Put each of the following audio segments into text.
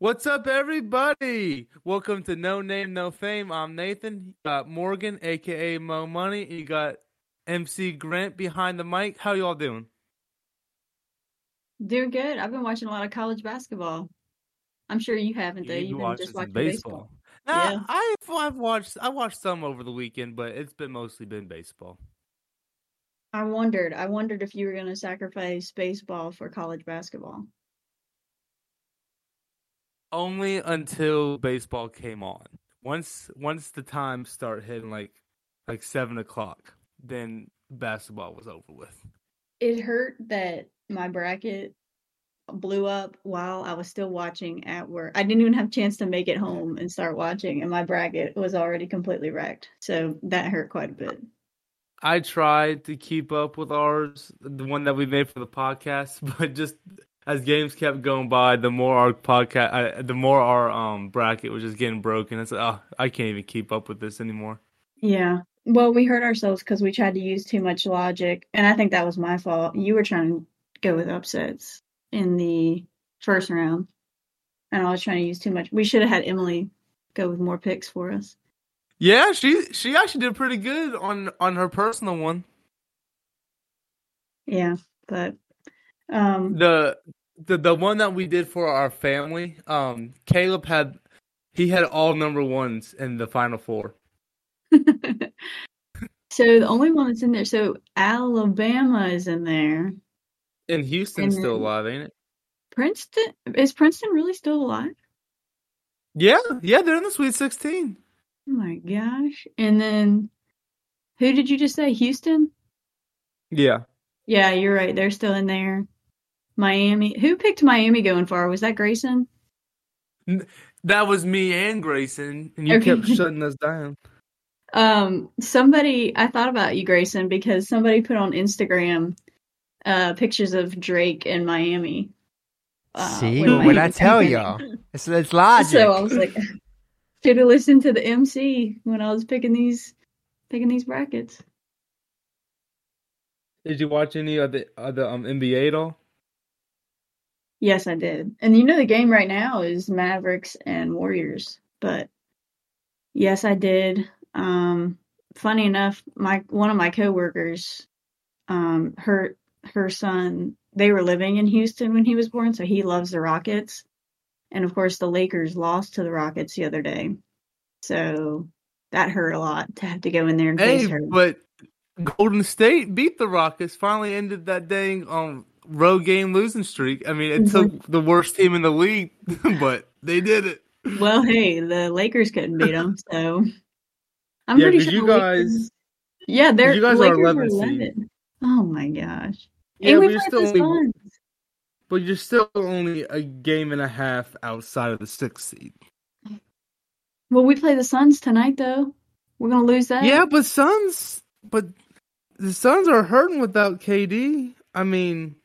What's up, everybody? Welcome to No Name, No Fame. I'm Nathan. Uh, you got Morgan, aka Mo Money. You got MC Grant behind the mic. How y'all doing? Doing good. I've been watching a lot of college basketball. I'm sure you haven't though. You've been just watching watching baseball. baseball. Nah, Yeah. I've, I've watched I watched some over the weekend, but it's been mostly been baseball. I wondered. I wondered if you were going to sacrifice baseball for college basketball. Only until baseball came on. Once once the time start hitting like like seven o'clock, then basketball was over with. It hurt that my bracket blew up while I was still watching at work. I didn't even have a chance to make it home and start watching, and my bracket was already completely wrecked. So that hurt quite a bit. I tried to keep up with ours, the one that we made for the podcast, but just as games kept going by, the more our podcast, uh, the more our um bracket was just getting broken. It's like, oh, I can't even keep up with this anymore. Yeah. Well, we hurt ourselves because we tried to use too much logic, and I think that was my fault. You were trying to go with upsets in the first round, and I was trying to use too much. We should have had Emily go with more picks for us. Yeah, she she actually did pretty good on on her personal one. Yeah, but um, The the the one that we did for our family, um, Caleb had he had all number ones in the final four. so the only one that's in there, so Alabama is in there. And Houston's And still alive, ain't it? Princeton is Princeton really still alive? Yeah, yeah, they're in the Sweet Sixteen. Oh my gosh! And then who did you just say? Houston? Yeah. Yeah, you're right. They're still in there. Miami. Who picked Miami going far? Was that Grayson? That was me and Grayson, and you Okay. kept shutting us down. Um, somebody. I thought about you, Grayson, because somebody put on Instagram uh pictures of Drake in Miami. uh, See when what Miami I tell winning. y'all? It's, it's logic. So I was like, should have listened to the MC when I was picking these picking these brackets. Did you watch any of the other um NBA at all? Yes, I did. And you know the game right now is Mavericks and Warriors. But yes, I did. Um funny enough, my one of my coworkers, um, her her son, they were living in Houston when he was born, so he loves the Rockets. And of course the Lakers lost to the Rockets the other day. So that hurt a lot to have to go in there and Hey, face her. but Golden State beat the Rockets. Finally ended that dang um road game losing streak. I mean, it Mhm. took the worst team in the league, but they did it. Well, hey, the Lakers couldn't beat them, so I'm Yeah, pretty 'cause sure you guys- Lakers- yeah, they're you guys the are Lakers 11 seed. 11. Oh my gosh! Yeah, and we but you're played still the only, Suns. but you're still only a game and a half outside of the sixth seed. Well, we play the Suns tonight, though. We're gonna lose that. Yeah, but Suns, but the Suns are hurting without KD. I mean,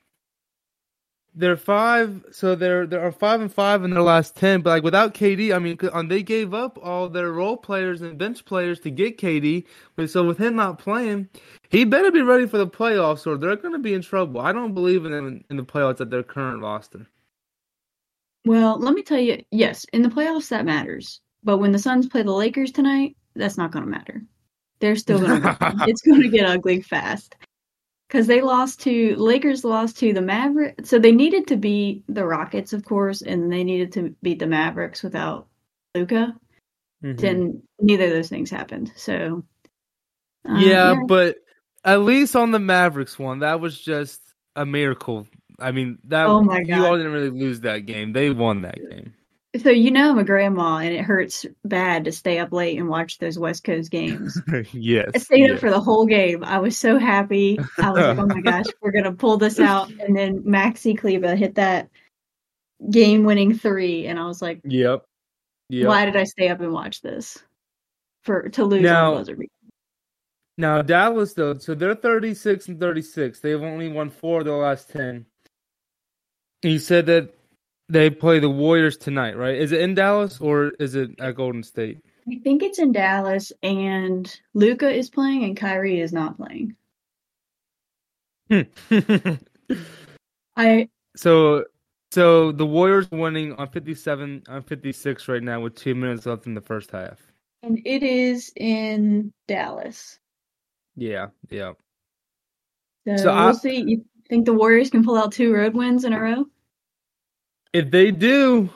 they're five, so they're they are five and five in their last ten. But like without KD, I mean, um, they gave up all their role players and bench players to get KD. But so with him not playing, he better be ready for the playoffs, or they're going to be in trouble. I don't believe in them in the playoffs at their current roster. Well, let me tell you. Yes, in the playoffs that matters, but when the Suns play the Lakers tonight, that's not gonna matter. They're still gonna. it's gonna get ugly fast. Because they lost to Lakers lost to the Mavericks, so they needed to beat the Rockets, of course, and they needed to beat the Mavericks without Luka. Mhm. Then neither of those things happened. So uh, yeah, but at least on the Mavericks one, that was just a miracle. I mean, that Oh my you God. all didn't really lose that game. They won that game. So you know I'm a grandma, and it hurts bad to stay up late and watch those West Coast games. yes. I stayed up for the whole game. I was so happy. I was like, "Oh my gosh, we're gonna pull this out!" And then Maxi Kleber hit that game-winning three, and I was like, Yep. Yep. "Why did I stay up and watch this for to lose Now- on the buzzer beater?" Now Dallas though, so they're thirty six and thirty six. They've only won four of the last ten. You said that they play the Warriors tonight, right? Is it in Dallas or is it at Golden State? I think it's in Dallas, and Luka is playing, and Kyrie is not playing. Hmm. I so So the Warriors winning on 57 on 56 right now with 2 minutes left in the first half. And it is in Dallas. Yeah, yeah. So, So we'll I- see. You think the Warriors can pull out two road wins in a row? If they do,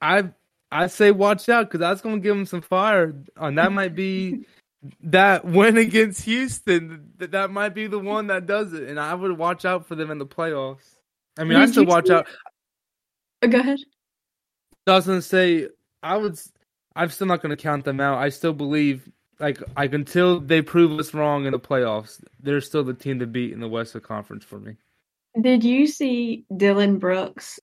I I say watch out cuz that's going to give them some fire. And that might be that win against Houston. That that might be the one that does it and I would watch out for them in the playoffs. I mean, I Did still watch see- out. Oh, go ahead. I was gonna say I would. I'm still not gonna count them out. I still believe, like, like until they prove us wrong in the playoffs, they're still the team to beat in the Western Conference for me. Did you see Dillon Brooks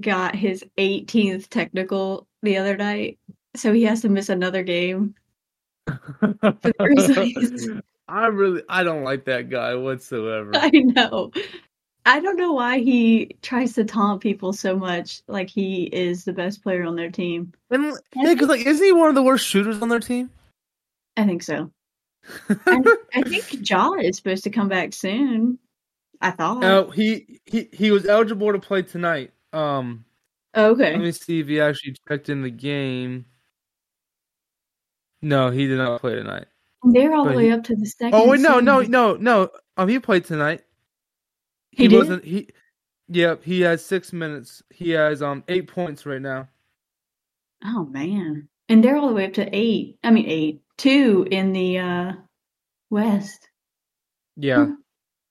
got his 18th technical the other night? So he has to miss another game. I really, I don't like that guy whatsoever. I know. I don't know why he tries to taunt people so much like he is the best player on their team. And yeah, because like, isn't he one of the worst shooters on their team? I think so. I, I think Ja is supposed to come back soon. I thought. No, he he he was eligible to play tonight. Um, okay. let me see if he actually checked in the game. No, he did not play tonight. They're all the way he- up to the second. Oh wait, no, no, no, no. Um, he played tonight. He did? wasn't. He, yep. He has six minutes. He has um eight points right now. Oh man. And they're all the way up to eight. I mean eight. Two in the uh West. Yeah. Hmm.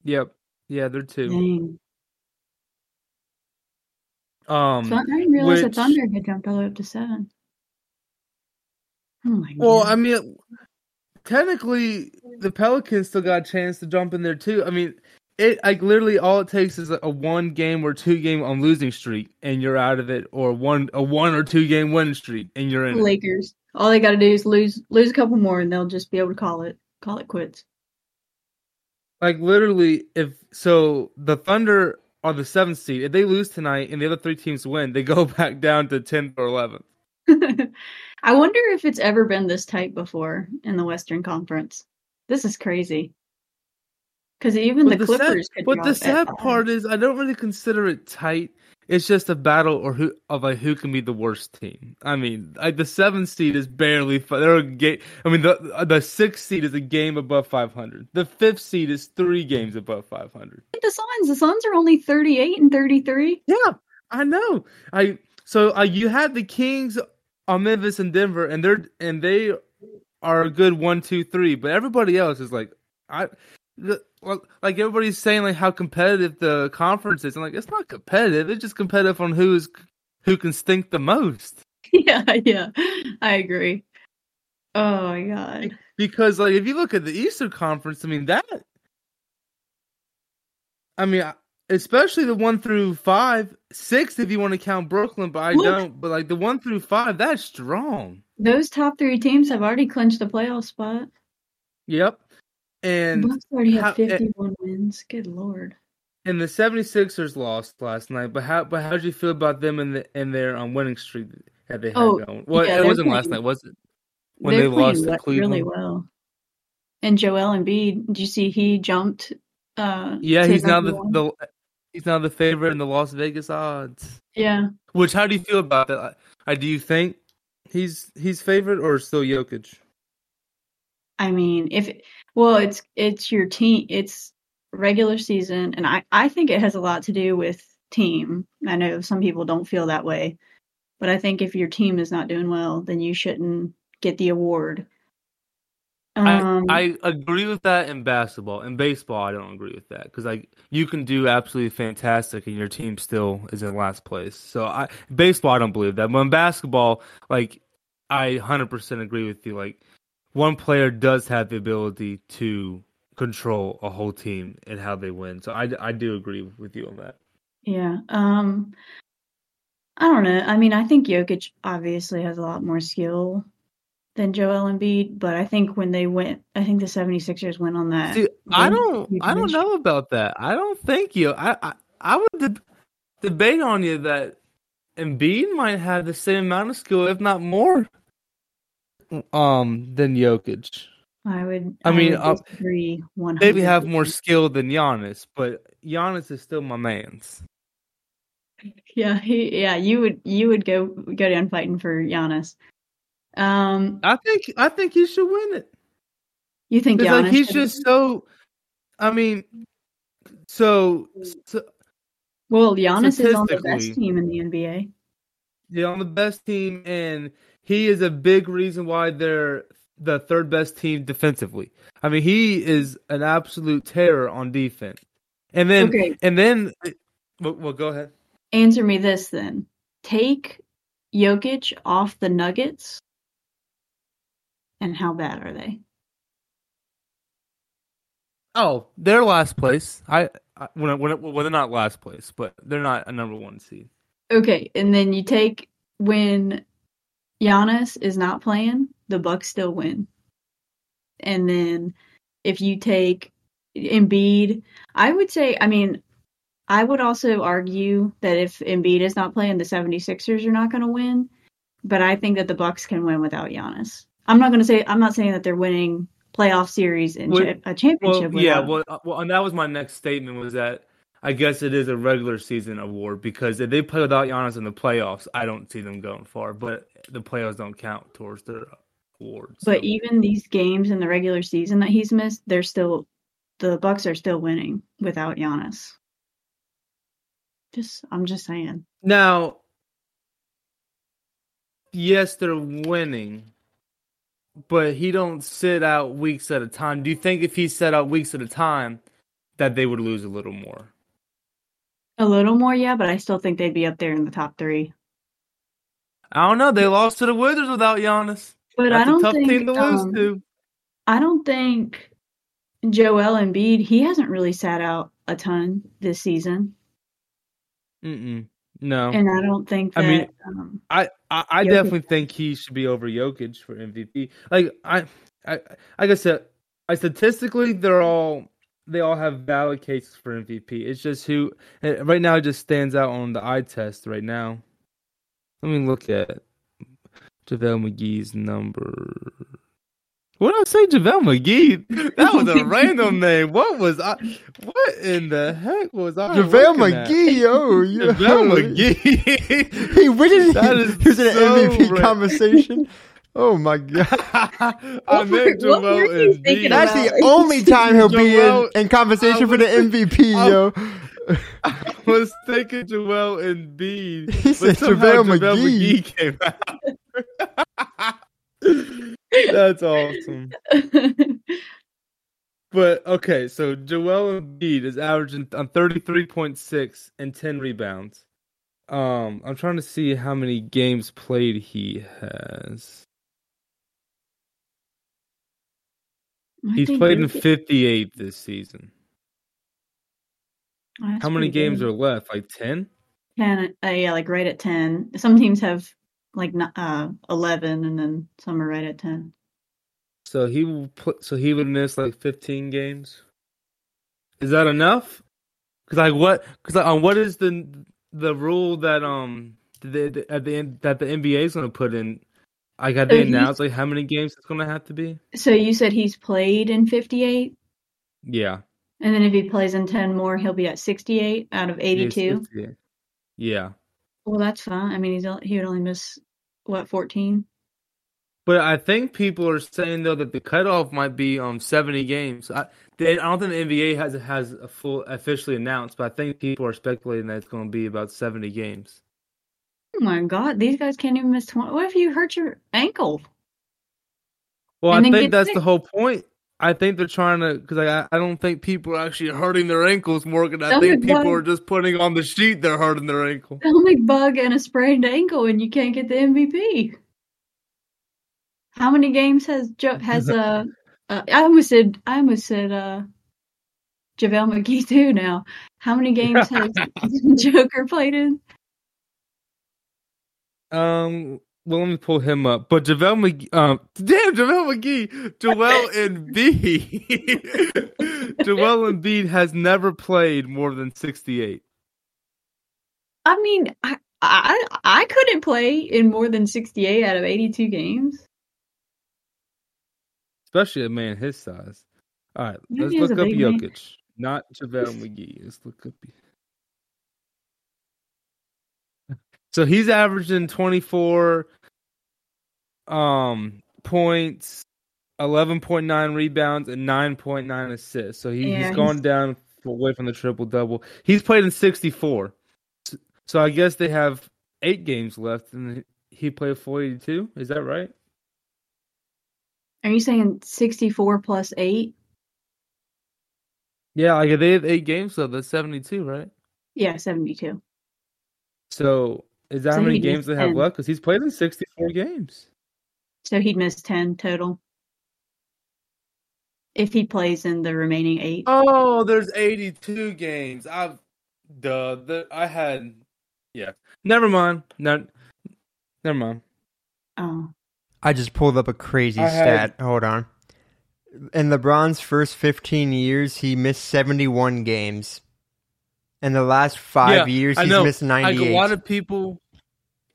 Yep. Yeah, they're two. Dang. Um. Thun- I didn't realize the Thunder had jumped all the way up to seven. Oh my Well, god. I mean, technically, the Pelicans still got a chance to jump in there too. I mean, it like literally all it takes is a one game or two game on losing streak, and you're out of it, or one a one or two game winning streak, and you're in. it. Lakers. All they gotta do is lose lose a couple more and they'll just be able to call it call it quits. Like literally, if so, the Thunder are the seventh seed. If they lose tonight and the other three teams win, they go back down to tenth or eleventh. I wonder if it's ever been this tight before in the Western Conference. This is crazy. Because even the, sad- Clippers could but the sad part is, I don't really consider it tight. It's just a battle or who of like who can be the worst team. I mean, like the seventh seed is barely. They're a game. I mean, the the sixth seed is a game above five hundred. The fifth seed is three games above five hundred. the Suns. The Suns are only thirty eight and thirty three. Yeah, I know. I so uh, you have the Kings on Memphis and Denver, and they're and they are a good one, two, three. But everybody else is like, I the, like everybody's saying like how competitive the conference is. I'm like, it's not competitive. It's just competitive on who's who can stink the most. Yeah, yeah, I agree. Oh my god. Because like if you look at the Eastern Conference, I mean that. I mean, especially the one through five, six if you want to count Brooklyn, but I Look. don't. But like the one through five, that's strong. Those top three teams have already clinched the playoff spot. Yep. And Bucks already have fifty one wins. Good lord. and the 76ers lost last night, but how but how did you feel about them in the in their um, winning streak that they had Oh, going? Well, yeah, it wasn't last night, was it? When they lost playing to Cleveland. really well. And Joel Embiid, did you see he jumped? Uh, Yeah, he's now the, the he's now the favorite in the Las Vegas odds. yeah. Which how do you feel about that? I, do you think he's he's favorite or still Jokic? I mean, if well, it's it's your team. It's regular season, and I I think it has a lot to do with team. I know some people don't feel that way, but I think if your team is not doing well, then you shouldn't get the award. Um, I, I agree with that in basketball. In baseball, I don't agree with that because like you can do absolutely fantastic and your team still is in last place. So I baseball, I don't believe that. But in basketball, like I hundred percent agree with you. Like one player does have the ability to control a whole team and how they win. So I, I do agree with you on that. yeah. Um, I don't know. I mean, I think Jokic obviously has a lot more skill than Joel Embiid, but I think when they went, I think the 76ers went on that. See, I don't I don't know about that. I don't think you. I I, I would deb- debate on you that Embiid might have the same amount of skill, if not more, um, than Jokic. I would. I mean, would uh, disagree. One Maybe have more skill than Giannis, but Giannis is still my man's. Yeah, he, yeah, you would you would go go down fighting for Giannis. Um, I think I think he should win it. you think Giannis? like he's just so. I mean, so, so well, Giannis is on the best team in the NBA. they're on the best team, and he is a big reason why they're the third best team defensively. I mean, he is an absolute terror on defense. And then, Okay. and then, well, well, go ahead. Answer me this then: Take Jokic off the Nuggets, and how bad are they? Oh, they're last place. I, I when, when, well, they're not last place, but they're not a number one seed. Okay, and then you take when Giannis is not playing, the Bucks still win. And then if you take Embiid, I would say, I mean, I would also argue that if Embiid is not playing, the 76ers are not going to win. But I think that the Bucks can win without Giannis. I'm not going to say I'm not saying that they're winning playoff series and Well- cha- a championship. Well, yeah, well, uh, well, and that was my next statement was that I guess it is a regular season award because if they play without Giannis in the playoffs, I don't see them going far. But the playoffs don't count towards their awards. so- But even these games in the regular season that he's missed, they're still the Bucks are still winning without Giannis. Just I'm just saying. now, yes, they're winning, but he don't sit out weeks at a time. Do you think if he sat out weeks at a time, that they would lose a little more? A little more, yeah, but I still think they'd be up there in the top three. I don't know. They lost to the Wizards without Giannis. But That's I don't a tough think team to lose um, to. I don't think Joel Embiid he hasn't really sat out a ton this season, Mm-mm. No. and I don't think I that. mean, um, I, I, I definitely think he should be over Jokic for MVP. Like I, I, like I said, I statistically they're all they all have valid cases for MVP. It's just who right now it just stands out on the eye test right now. Let me look at JaVale McGee's number. What did I say, JaVale McGee? That was a random name. What was I? What in the heck was I? JaVale at? McGee, oh, yo. JaVale McGee. He wouldn't. That is he was in an MVP ra- conversation. Oh my god! I What meant were- what Joel were you Embiid. thinking That's the only time he'll be in, in conversation for the MVP, I- yo. I was thinking Joel Embiid. He but said somehow JaVale McGee. came out. That's awesome. But okay, so Joel Embiid is averaging on thirty three point six and ten rebounds. Um, I'm trying to see how many games played he has. He's played in 58 this season. Oh, How many games good. are left? Like 10? Ten, uh, yeah, like right at ten. Some teams have like uh eleven, and then some are right at ten. So he will put. So he would miss like 15 games. Is that enough? Because like what? Because like, on what is the the rule that um the, the, at the end that the NBA is going to put in? So they he's- announced like how many games it's going to have to be? So you said he's played in fifty-eight, Yeah, and then if he plays in ten more, he'll be at sixty-eight out of eighty-two. 68. Yeah, Well, that's fine. I mean, he's he would only miss what fourteen. but I think people are saying though that the cutoff might be um 70 games. I, they, I don't think the NBA has has a full officially announced, but I think people are speculating that it's going to be about 70 games. Oh my God, these guys can't even miss twenty. What if you hurt your ankle? Well, I think that's sick. the whole point. I think they're trying to because I I don't think people are actually hurting their ankles, Morgan. I Tell think people why- are just putting on the sheet they're hurting their ankle. Stomach bug and a sprained ankle, and you can't get the MVP. How many games has jo- has uh, uh I almost said I almost said uh JaVale McGee too now. How many games has Joker played in? Um, well, let me pull him up. But JaVale McGee, um, damn, JaVale McGee, Joel Embiid, Joel Embiid has never played more than sixty-eight. I mean, I I I couldn't play in more than 68 out of 82 games. especially a man his size. All right, let's look up big man. Jokic, not JaVale McGee. Let's look up. So he's averaging 24 um points, 11.9 rebounds, and 9.9 assists. So he, Yeah, he's gone he's- down away from the triple double. He's played in 64. So I guess they have eight games left, and he played 42. Is that right? Are you saying 64 plus 8? Yeah, like they have eight games left. That's 72, right? Yeah, 72. So is that So how many games missed they have left? Because he's played in 64 games. So he'd miss 10 total. If he plays in the remaining 8. Oh, there's 82 games. I've duh. The, I had yeah. Never mind. No, never mind. Oh. I just pulled up a crazy I had- stat. Hold on. In LeBron's first 15 years, he missed 71 games. In the last five Yeah, years, I he's know. missed 98. Like a lot of people.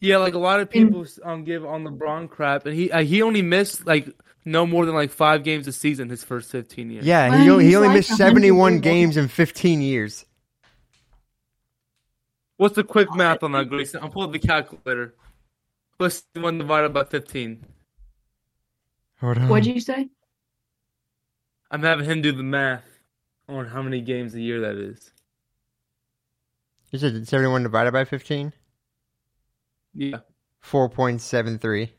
Yeah, like a lot of people um give on LeBron crap, and he uh, he only missed like no more than like five games a season his first 15 years. yeah, he, o- he only like missed 71 games in 15 years. What's the quick math on that, Grayson? I'll pull up the calculator. Plus one divided by 15. Hold on. What'd you say? I'm having him do the math on how many games a year that is. You said 71 divided by 15? Yeah. 4.73.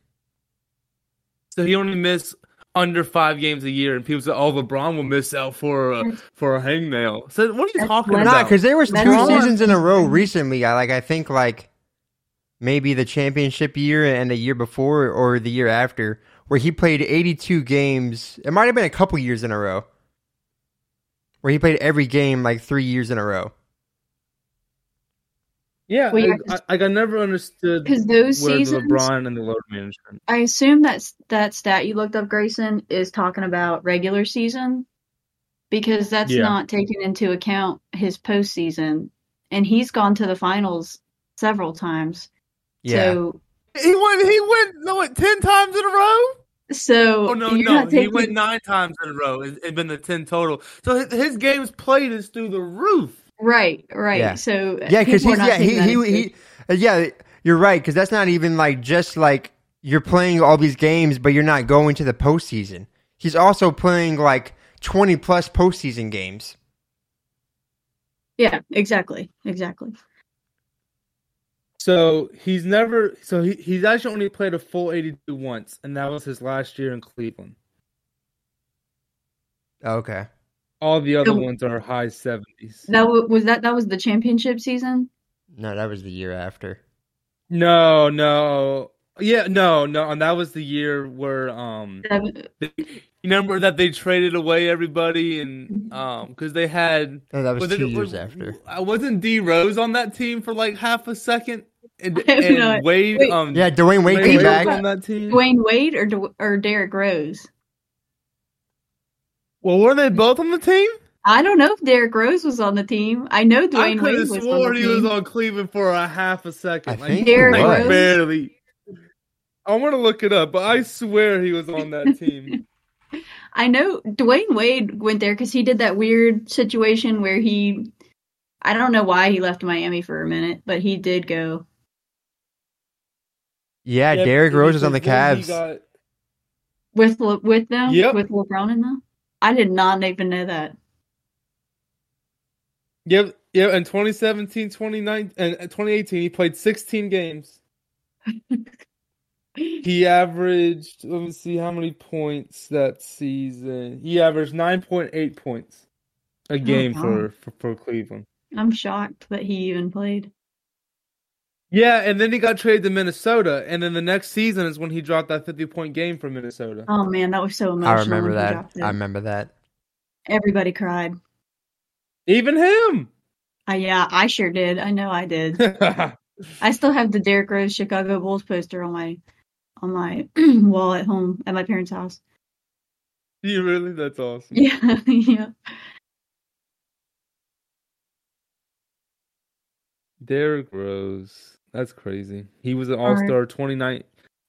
So he only missed under five games a year, and people say, "Oh, LeBron will miss out for a for a hangnail." So what are you That's talking less- Nah, about? because there was That's two all seasons in a row recently. I like I think like maybe the championship year and the year before or the year after where he played 82 games. It might have been a couple years in a row. Where he played every game like 3 years in a row. Yeah, Well, yeah, I, I, like I never understood Because those where seasons, the LeBron and the load management. I assume that that stat you looked up, Grayson, is talking about regular season, because that's Yeah. not taking into account his postseason, and he's gone to the finals several times. Yeah. So, He went. He went. No, what, ten times in a row. so Oh no, no, not he went nine times in a row. It's, it's been the ten total. So his, his games played is through the roof. Right, right. Yeah. So yeah, because he's yeah taking he he, he uh, yeah you're right because that's not even like just like you're playing all these games but you're not going to the postseason. He's also playing like 20 plus postseason games. Yeah, exactly, exactly. So he's never. So he, he's actually only played a full eighty-two once, and that was his last year in Cleveland. Okay. All the other So- ones are high seventies. That was that. That was the championship season. No, that was the year after. No, no, yeah, no, no, and that was the year where um, Seven- they, remember that they traded away everybody and um, because they had No, that was was it- two years was- after. I wasn't D Rose on that team for like half a second, and, and Wade, wait. um, Yeah, Dwyane Wade Wade came was back. on that team. Dwyane Wade or D- or Derrick Rose. Well, were they both on the team? I don't know if Derrick Rose was on the team. I know Dwyane could Wade have was on sworn the he was on Cleveland for a half a second. I like, think Derrick he like was. barely. I want to look it up, but I swear he was on that team. I know Dwyane Wade went there because he did that weird situation where he, I don't know why he left Miami for a minute, but he did go. Yeah, Yeah, Derrick Rose is on the because Cavs. got- with Le- with them Yep. with LeBron in them. I did not even know that. Yep, yeah. In 2017, 2019, and uh, 2018, he played 16 games. He averaged. Let me see how many points that season. He averaged 9.8 points a oh, game wow. for, for for Cleveland. I'm shocked that he even played. Yeah, and then he got traded to Minnesota, and then the next season is when he dropped that 50 point game for Minnesota. Oh man, that was so emotional. I remember that. I remember that. Everybody cried. Even him. Uh, yeah, I sure did. I know I did. I still have the Derrick Rose Chicago Bulls poster on my on my wall at home at my parents' house. you really? That's awesome. Yeah, yeah. Derrick Rose. That's crazy. He was an All Star 29,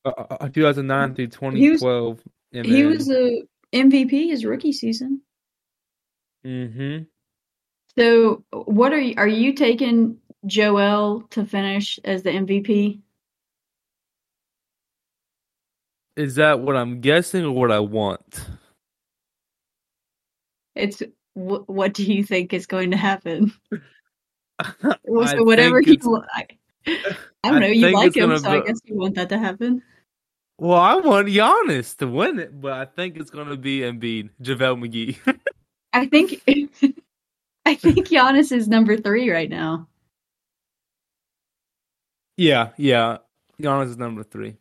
uh, uh, 2009 through He was- 2012. and He was the MVP his rookie season. Mhm. So, what are you are you taking Joel to finish as the MVP? Is that what I'm guessing or what I want? It's wh- what do you think is going to happen? So whatever he, I, don't know. You like him, so I guess you want that to happen. Well, I want Giannis to win it, but I think it's going to be Embiid, JaVale McGee. I think, I think Giannis is number three right now. yeah, yeah. Giannis is number three.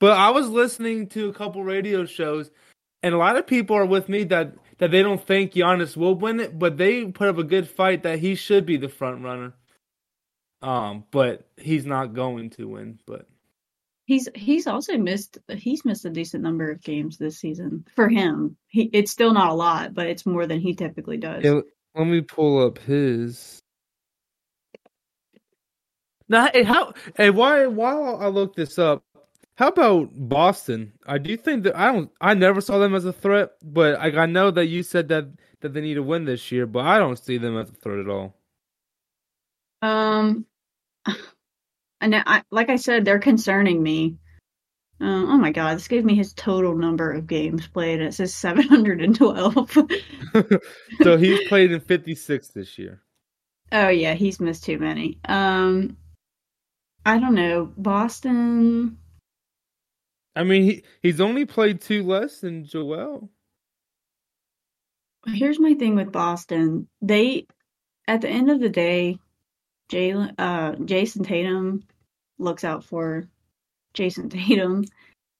But I was listening to a couple radio shows, and a lot of people are with me that, that they don't think Giannis will win it, but they put up a good fight that he should be the front runner. Um, but he's not going to win. But He's he's also missed he's missed a decent number of games this season for him. He it's still not a lot, but it's more than he typically does. Yeah, let me pull up his. Now, hey, how? Hey, why? While I look this up, how about Boston? I do think that I don't. I never saw them as a threat, but I, I know that you said that that they need to win this year, but I don't see them as a threat at all. Um, and I, like I said, they're concerning me. Uh, oh my god, this gave me his total number of games played. It says seven hundred and twelve. so he's played in fifty six this year. oh yeah, he's missed too many. Um, I don't know. Boston. I mean, he he's only played two less than Joel. Here's my thing with Boston. They, at the end of the day, Jalen, uh, Jayson Tatum looks out for Jayson Tatum,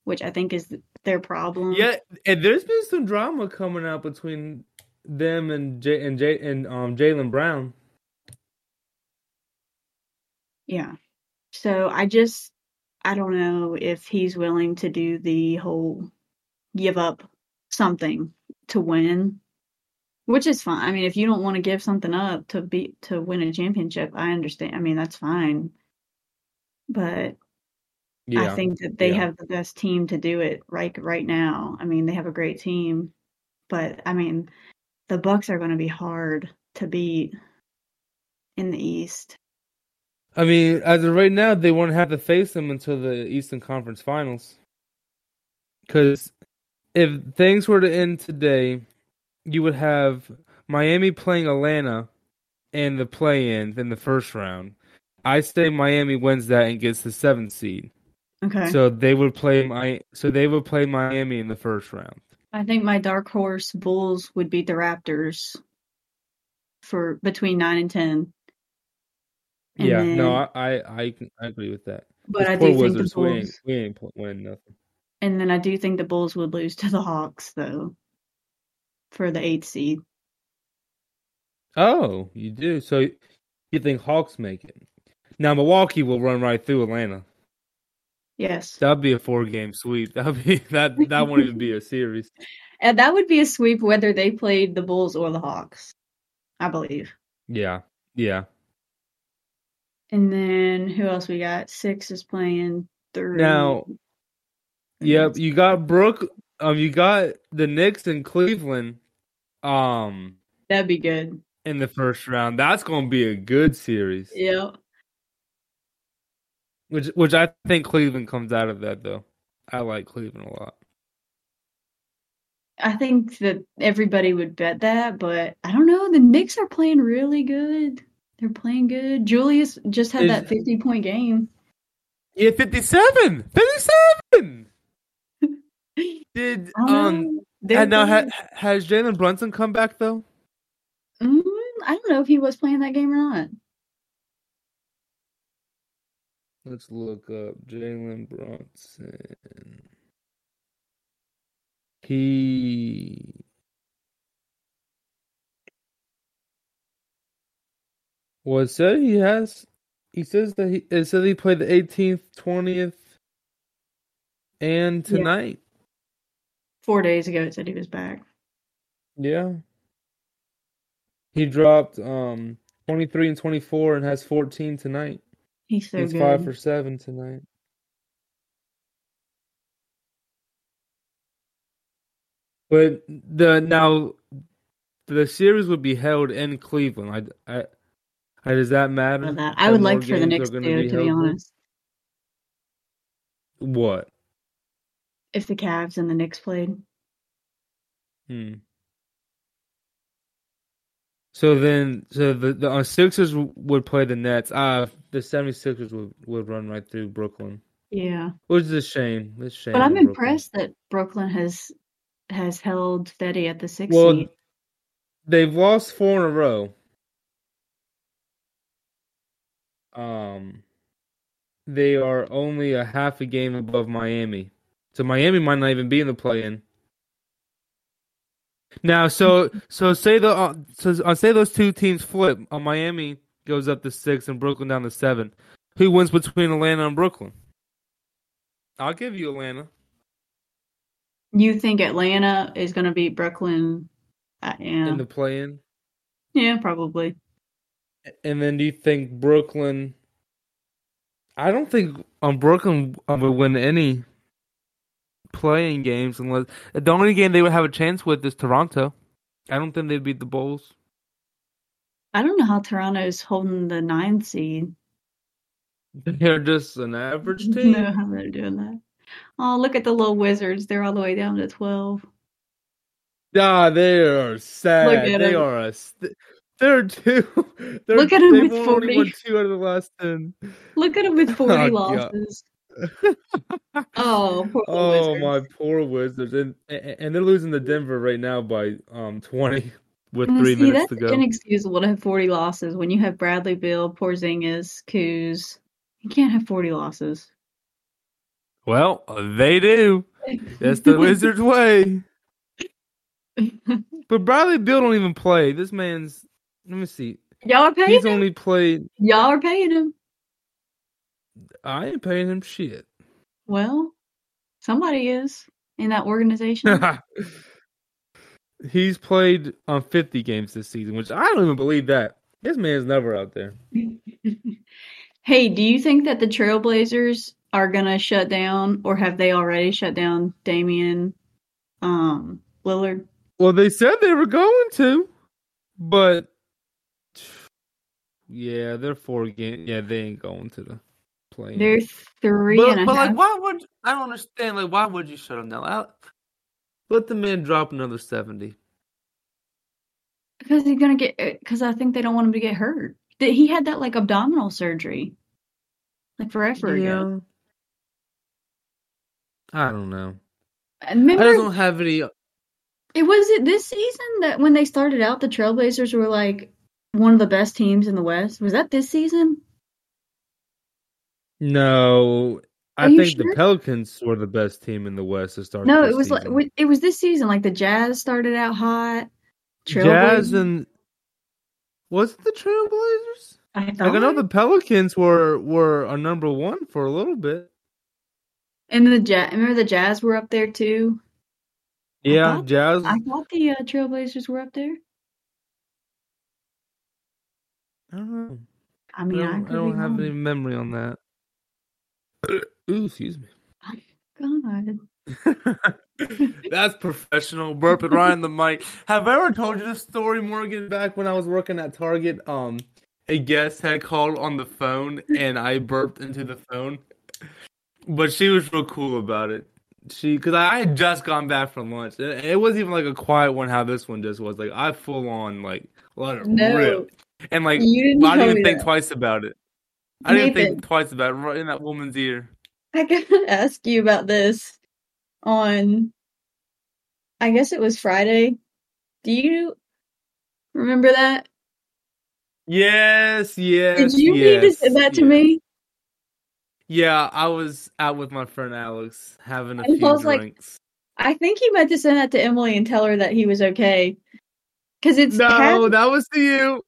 which I think is their problem. Yeah, and there's been some drama coming out between them and J and J and um Jaylen Brown. Yeah. So I just, I don't know if he's willing to do the whole give up something to win, which is fine. I mean, if you don't want to give something up to be to win a championship, I understand. I mean, that's fine. But Yeah, I think that they yeah. have the best team to do it right right now. I mean, they have a great team, but I mean, the Bucks are going to be hard to beat in the East. I mean, as of right now, they won't have to face them until the Eastern Conference Finals. Because if things were to end today, you would have Miami playing Atlanta in the play-in in the first round. I say Miami wins that and gets the seventh seed. Okay. So they would play my so they would play Miami in the first round. I think my dark horse Bulls would beat the Raptors for between nine and ten. And yeah, then- no, I, I I agree with that. But I do think the Wizards, we ain't Bulls, we ain't winning nothing. and then I do think the Bulls would lose to the Hawks though, for the eighth seed. Oh, you do. So you think Hawks make it? Now Milwaukee will run right through Atlanta. Yes, That'd be a four game sweep. That'd be that that won't even be a series. and that would be a sweep whether they played the Bulls or the Hawks, I believe. Yeah. Yeah. And then who else we got? Six is playing three. Now Yep, you got Brook um you got the Knicks in Cleveland um that'd be good. in the first round. That's gonna be a good series. Yeah. Which which I think Cleveland comes out of that though. I like Cleveland a lot. I think that everybody would bet that, but I don't know. The Knicks are playing really good. They're playing good. Julius just had Is- that 50 point game. Yeah, 57! 57! Did um know. They're and now ha- has Jalen Brunson come back though? Mm, I don't know if he was playing that game or not. Let's look up Jalen Brunson. He well, it said he has. He says that he. It said he played the 18th, 20th, and tonight. Four days ago, it said he was back. Yeah. He dropped um 23 and 24 and has 14 tonight. He's so He's good. five for seven tonight. But the now the series would be held in Cleveland. I I Hey, does that matter? I would like for the Knicks to, be to be honest. What? If the Cavs and the Knicks played. Hmm. So then, so the the uh, Sixers would play the Nets. Ah, the 76ers would, would run right through Brooklyn, Yeah. which is a shame. It's a shame. But I'm on Brooklyn. impressed that Brooklyn has has held steady at the six Well, seed. they've lost four in a row. Um, they are only a half a game above Miami, so Miami might not even be in the play-in. Now, so so say the uh, so uh, say those two teams flip. Uh, Miami goes up to six and Brooklyn down to seven. Who wins between Atlanta and Brooklyn? I'll give you Atlanta. You think Atlanta is going to beat Brooklyn? Uh, yeah. in the play-in, yeah, probably. and then do you think Brooklyn? I don't think um, Brooklyn um, would win any playing games unless the only game they would have a chance with is Toronto. I don't think they'd beat the Bulls. I don't know how Toronto's holding the nine seed. They're just an average I team. don't know how they're doing that. Oh, look at the little Wizards. They're all the way down to 12. Ah, they are sad. Look at they them. are a. St- they're two. They're, Look at they've with 40. two out of the last ten. Look at them with 40 Oh, losses. Oh, poor Oh Wizards. my poor Wizards, and and and they're losing to Denver right now by um twenty with Uh, three See, minutes that's to go. inexcusable to have 40 losses when you have Bradley Beal, Porzingis, Kuz. You can't have 40 losses. Well, they do. That's the Wizards' way. But Bradley Beal don't even play. This man's. Let me see. Y'all are paying He's him. only played. Y'all are paying him. I ain't paying him shit. Well, somebody is in that organization. He's played on fifty games this season, which I don't even believe that. This man's never out there. hey, do you think that the Trailblazers are gonna shut down, or have they already shut down Damian um, Lillard? Well, they said they were going to, but yeah, they're four games. Yeah, they ain't going to the play. They're three but, and a but half. like, why would I don't understand? Like, why would you shut him down? I, let the man drop another seventy. Because he's gonna get. Uh, because I think they don't want him to get hurt. Th- He had that like abdominal surgery, like forever ago. I don't know. Uh, remember, I don't have any. Uh it was it this season that when they started out, the Trailblazers were like one of the best teams in the West. Was that this season? No, I Are think sure? the Pelicans were the best team in the West to start. No, it was like season. it was this season. Like the Jazz started out hot. Jazz and was it the Trailblazers? I Like I know the Pelicans were were a number one for a little bit. and the Jazz. Remember the Jazz were up there too. I Yeah, thought- Jazz. I thought the uh, Trailblazers were up there. I don't know. I I mean, I, don't, could I don't have any memory on that. Ooh, excuse me. God. That's professional. Burping right in the mic. Have I ever told you this story, Morgan? Back when I was working at Target, um, a guest had called on the phone, and I burped into the phone. But she was real cool about it. She, because I had just gone back from lunch, and it wasn't even like a quiet one. How this one just was. Like I full on like let it No. rip, and like You didn't I didn't even think that. twice about it. I didn't think twice about it. Right in that woman's ear. I gotta ask you about this on, I guess it was Friday. Do you remember that? Yes, yes. Did you need to yes, say that to yes. me? Yeah, I was out with my friend Alex having a And I few was like, drinks. I think he meant to send that to Emily and tell her that he was okay. Because it's no, that was to you.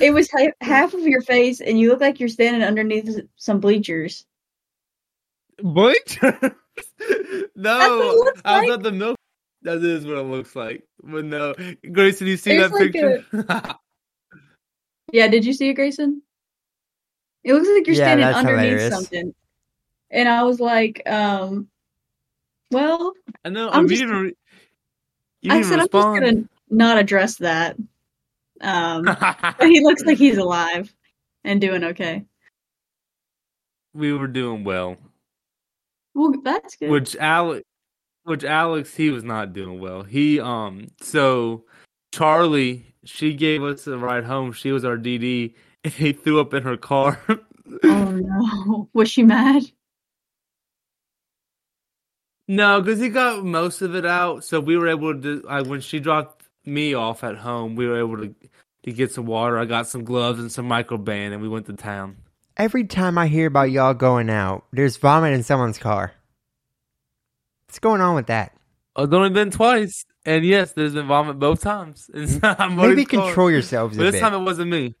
It was ha- half of your face, and you look like you're standing underneath some bleachers. Bleach? What no, looks I was like. at the milk. That is what it looks like. But no, Grace, did you see There's that like picture? Yeah, did you see it, Grayson? It looks like you're Yeah, standing underneath hilarious. something. And I was like, um, well, I know. I'm I'm just- you. Re- you I didn't said I'm just gonna not address that. Um, but he looks like he's alive. and doing okay. We were doing well. Well, that's good. Which Alex, which Alex, he was not doing well. He um, so Charlie, she gave us a ride home. She was our DD, and he threw up in her car. oh no, was she mad? No, because he got most of it out. So we were able to. Like when she dropped me off at home, we were able to to get some water. I got some gloves and some microban, and we went to town. Every time I hear about y'all going out, there's vomit in someone's car. What's going on with that? Oh, it's only been twice, and yes, there's been vomit both times. Maybe control yourselves. But this bit. time it wasn't me.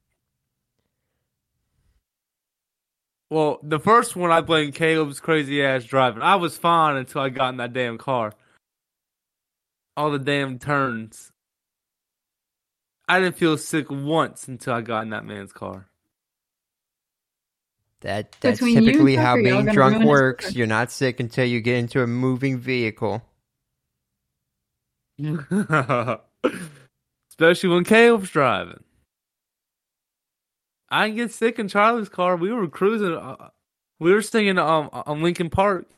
Well, the first one I blamed Caleb's crazy ass driving. I was fine until I got in that damn car. All the damn turns. I didn't feel sick once until I got in that man's car. That that's Between you and typically how Tucker, y'all being gonna drunk ruin his works. car. You're not sick until you get into a moving vehicle. Especially when Caleb's driving. I didn't get sick in Charlie's car. We were cruising. Uh, we were singing um, on Lincoln Park.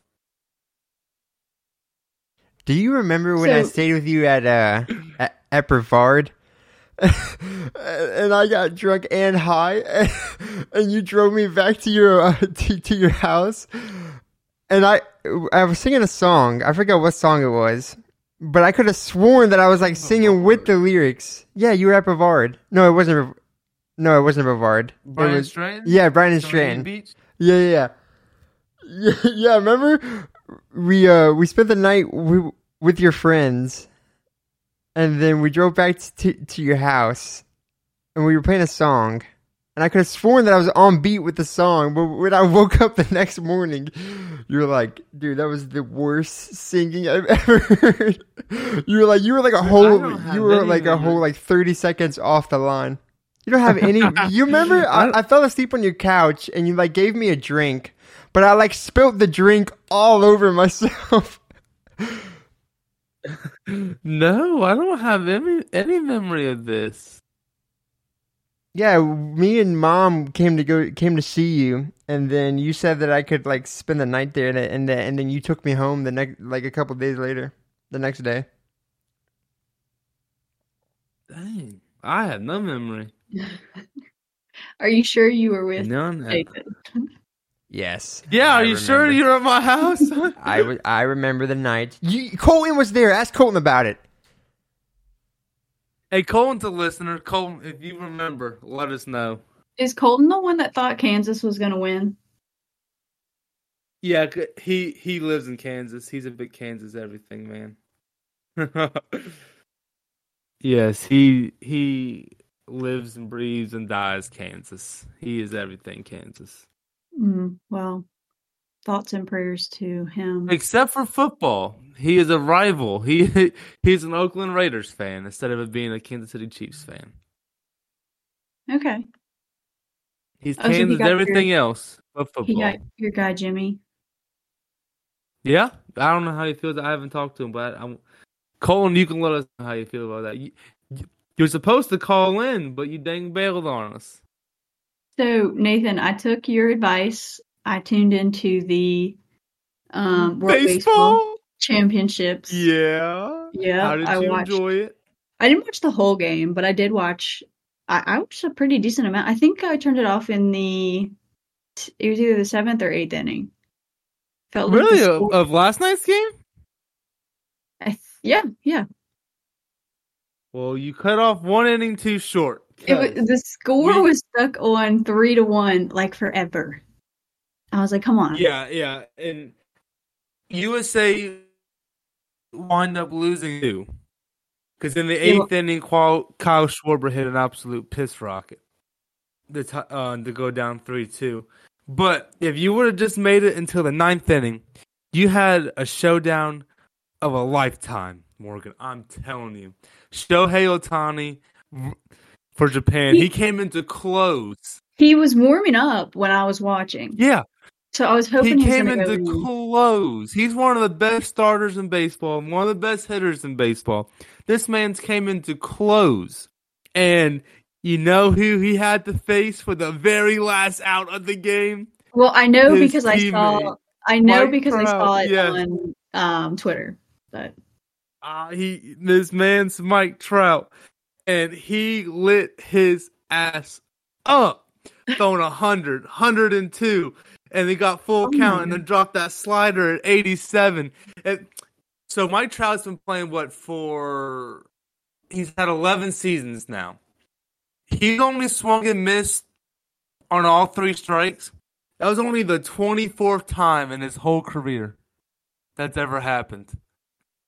Do you remember when I So- stayed with you at uh at, at Brevard? and I got drunk and high, and you drove me back to your uh, to, to your house. And I I was singing a song. I forgot what song it was, but I could have sworn that I was like singing with the lyrics. Yeah, you were at Brevard. No, it wasn't. No, it wasn't Brevard. It Brian was- Stratton? Yeah, Brian and Stratton Stratton. Beach? Yeah, yeah, yeah. Yeah, remember we uh we spent the night w- with your friends, and then we drove back to to your house, and we were playing a song, and I could have sworn that I was on beat with the song, but when I woke up the next morning, you were like, "Dude, that was the worst singing I've ever heard." You were like, you were like a whole, you were like a whole like thirty seconds off the line. You don't have any. You remember? I, I fell asleep on your couch, and you like gave me a drink, but I like spilt the drink all over myself. No, I don't have any any memory of this. yeah, me and mom came to go came to see you, and then you said that I could like spend the night there, and and, then- and then you took me home the next like a couple days later, the next day. Dang, I had no memory. Are you sure you were with None. At- Nathan? Yes. Yeah, I are you sure you're at my house? I was. I remember the night. You, Colton was there. Ask Colton about it. hey, Colton's a listener. Colton, if you remember, let us know. Is Colton the one that thought Kansas was going to win? Yeah, he he lives in Kansas. He's a big Kansas everything man. yes, he he lives and breathes and dies Kansas. He is everything Kansas. Mm, well, thoughts and prayers to him. Except for football. He is a rival. He he's an Oakland Raiders fan instead of being a Kansas City Chiefs fan. Okay. He's Oh, so he Kansas your- everything else but He football. got your guy Jimmy. Yeah, I don't know how he feels. I haven't talked to him, but I'm Colin. You can let us know how you feel about that. You, you're supposed to call in, but you dang bailed on us. So, Nathan, I took your advice. I tuned into the um, World Baseball, Championships. Yeah. Yeah, How did I you watched. enjoy it? I didn't watch the whole game, but I did watch. I, I watched a pretty decent amount. I think I turned it off in the. It was either the seventh or eighth inning. Felt like Really? Of, score- of last night's game? I th- yeah, yeah. Well, you cut off one inning too short. It was, the score we- was stuck on three to one like forever. I was like, come on. Yeah, yeah, and USA wind up losing too, because in the Yeah, eighth inning, Kyle, Schwarber hit an absolute piss rocket to t- uh, to go down three two. But if you would have just made it until the ninth inning, you had a showdown of a lifetime, Morgan. I'm telling you, Shohei Ohtani for Japan. He- He came into close. He was warming up when I was watching. Yeah, So I was hoping he he, came into go close. He's one of the best starters in baseball, and one of the best hitters in baseball. This man's came into close, and You know who he had to face for the very last out of the game? Well, I know His because I saw. I know Mike because I saw it yeah. on um, Twitter. But Uh, he this man's Mike Trout, and he lit his ass up, throwing a hundred, hundred and two, and he got full Oh count, and then dropped that slider at eighty-seven. And so Mike Trout's been playing what for? He's had eleven seasons now. He's only swung and missed on all three strikes. That was only the twenty-fourth time in his whole career that's ever happened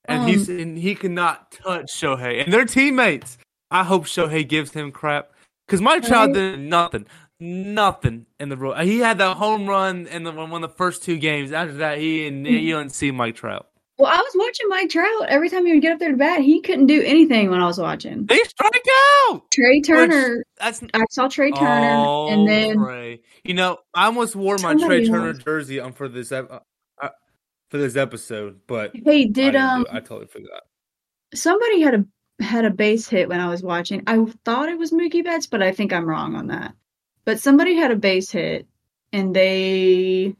and Um, he's and he cannot touch Shohei and their teammates. I hope Shohei gives him crap because Mike Trout Right. did nothing, nothing in the road. He had that home run in the one of the first two games. After that, he and Mm-hmm. you didn't see Mike Trout. well, I was watching Mike Trout. Every time he would get up there to bat, he couldn't do anything when I was watching. They strike out. Trea Turner. That's I saw Trea Turner, oh, and then Trea. You know, I almost wore my Trea Turner else. jersey on for this uh, uh, for this episode, but hey, did do um. I totally forgot. somebody had a had a base hit when I was watching. I thought it was Mookie Betts, but I think I'm wrong on that. But somebody had a base hit, and they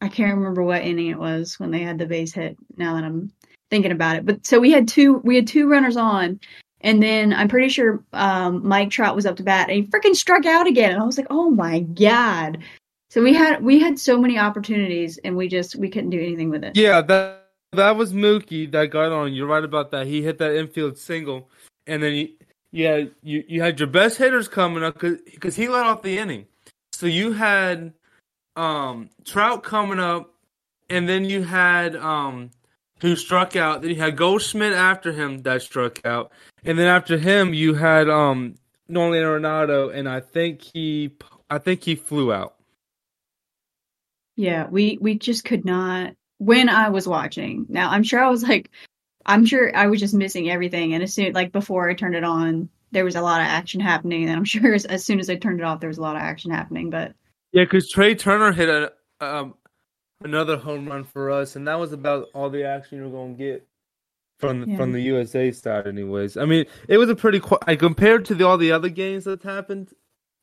I can't remember what inning it was when they had the base hit. Now that I'm thinking about it, but so we had two we had two runners on, and then I'm pretty sure um, Mike Trout was up to bat, and he freaking struck out again, and I was like, oh my god. So we had we had so many opportunities, and we just we couldn't do anything with it. Yeah, that that was Mookie that got on. You're right about that. He hit that infield single, and then you, yeah, you you had your best hitters coming up because he let off the inning. So you had um Trout coming up, and then you had um who struck out. Then you had Goldschmidt after him that struck out, and then after him you had um Nolan Arenado, and I think he I think he flew out. Yeah, we we just could not when I was watching. Now I'm sure I was like I'm sure I was just missing everything and as soon like before I turned it on there was a lot of action happening and I'm sure as, as soon as I turned it off there was a lot of action happening but Yeah, because Trea Turner hit a um, another home run for us, and that was about all the action you were going to get from Yeah. from the USA side, anyways. I mean, it was a pretty I compared to the, all the other games that happened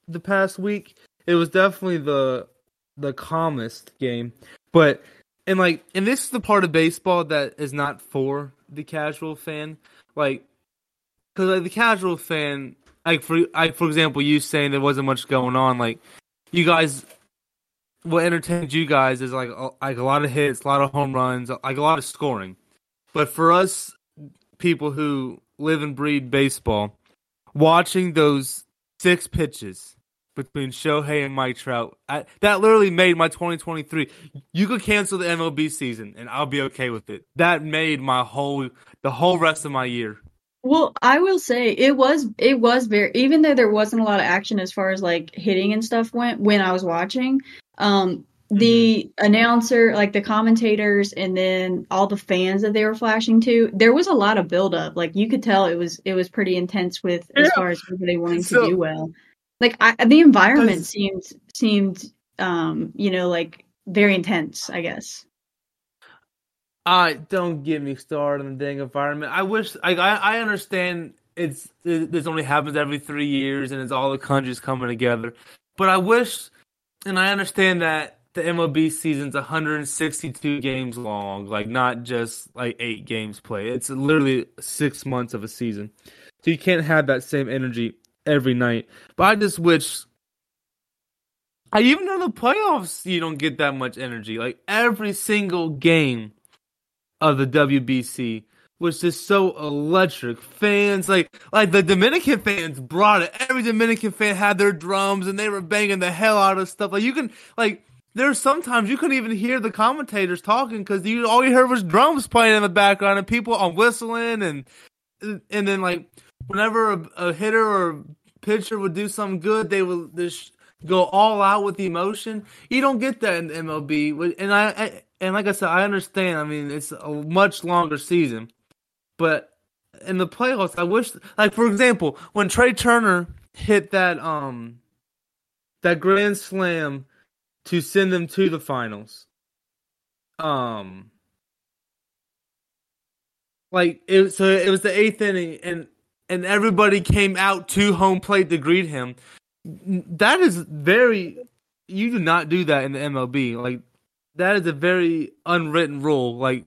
the past week. It was definitely the the calmest game, but and like and this is the part of baseball that is not for the casual fan, like because like the casual fan, like for like for example, you saying there wasn't much going on, like you guys what entertains you guys is like a, like a lot of hits, a lot of home runs, like a lot of scoring. But for us people who live and breed baseball, watching those six pitches between Shohei and Mike Trout, I, that literally made my 2023. You could cancel the MLB season and I'll be okay with it. That made my whole the whole rest of my year. Well, I will say it was it was very even though there wasn't a lot of action as far as like hitting and stuff went when I was watching. Um the announcer, like the commentators and then all the fans that they were flashing to, there was a lot of buildup. Like you could tell it was it was pretty intense with as far as everybody wanting So- to do well. Like I, the environment Because- seemed seemed um, you know, like very intense, I guess. I don't get me started on the dang environment. I wish like I I understand it's it, this only happens every three years and it's all the countries coming together. But I wish, and I understand that the MLB season's 162 games long, like not just like eight games played. It's literally six months of a season, so you can't have that same energy every night. But I just wish. I even in the playoffs, you don't get that much energy. Like every single game of the WBC was just so electric. Fans like like the Dominican fans brought it. Every Dominican fan had their drums and they were banging the hell out of stuff. Like you can like there's sometimes you couldn't even hear the commentators talking because you all you heard was drums playing in the background and people on whistling and and then like whenever a, a hitter or pitcher would do something good, they would just go all out with emotion. You don't get that in MLB, and I, I and like I said, I understand. I mean, it's a much longer season, but in the playoffs, I wish, like for example, when Trea Turner hit that um that grand slam to send them to the finals, um, like it. So it was the eighth inning, and and everybody came out to home plate to greet him. That is very. You do not do that in the MLB. Like that is a very unwritten rule. Like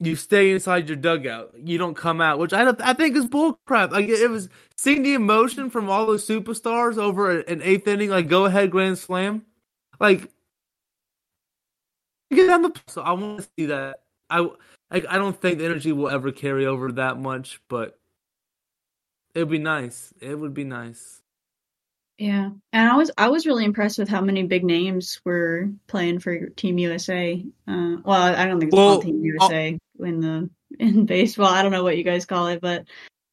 you stay inside your dugout. You don't come out, which I I think is bullcrap. Like it was seeing the emotion from all those superstars over an eighth inning, like go ahead grand slam. Like get on the. So I want to see that. I like. I don't think the energy will ever carry over that much, but it would be nice. It would be nice. Yeah, and I was I was really impressed with how many big names were playing for Team USA. Uh, well, I don't think it's well, called Team USA uh, in the in baseball. I don't know what you guys call it, but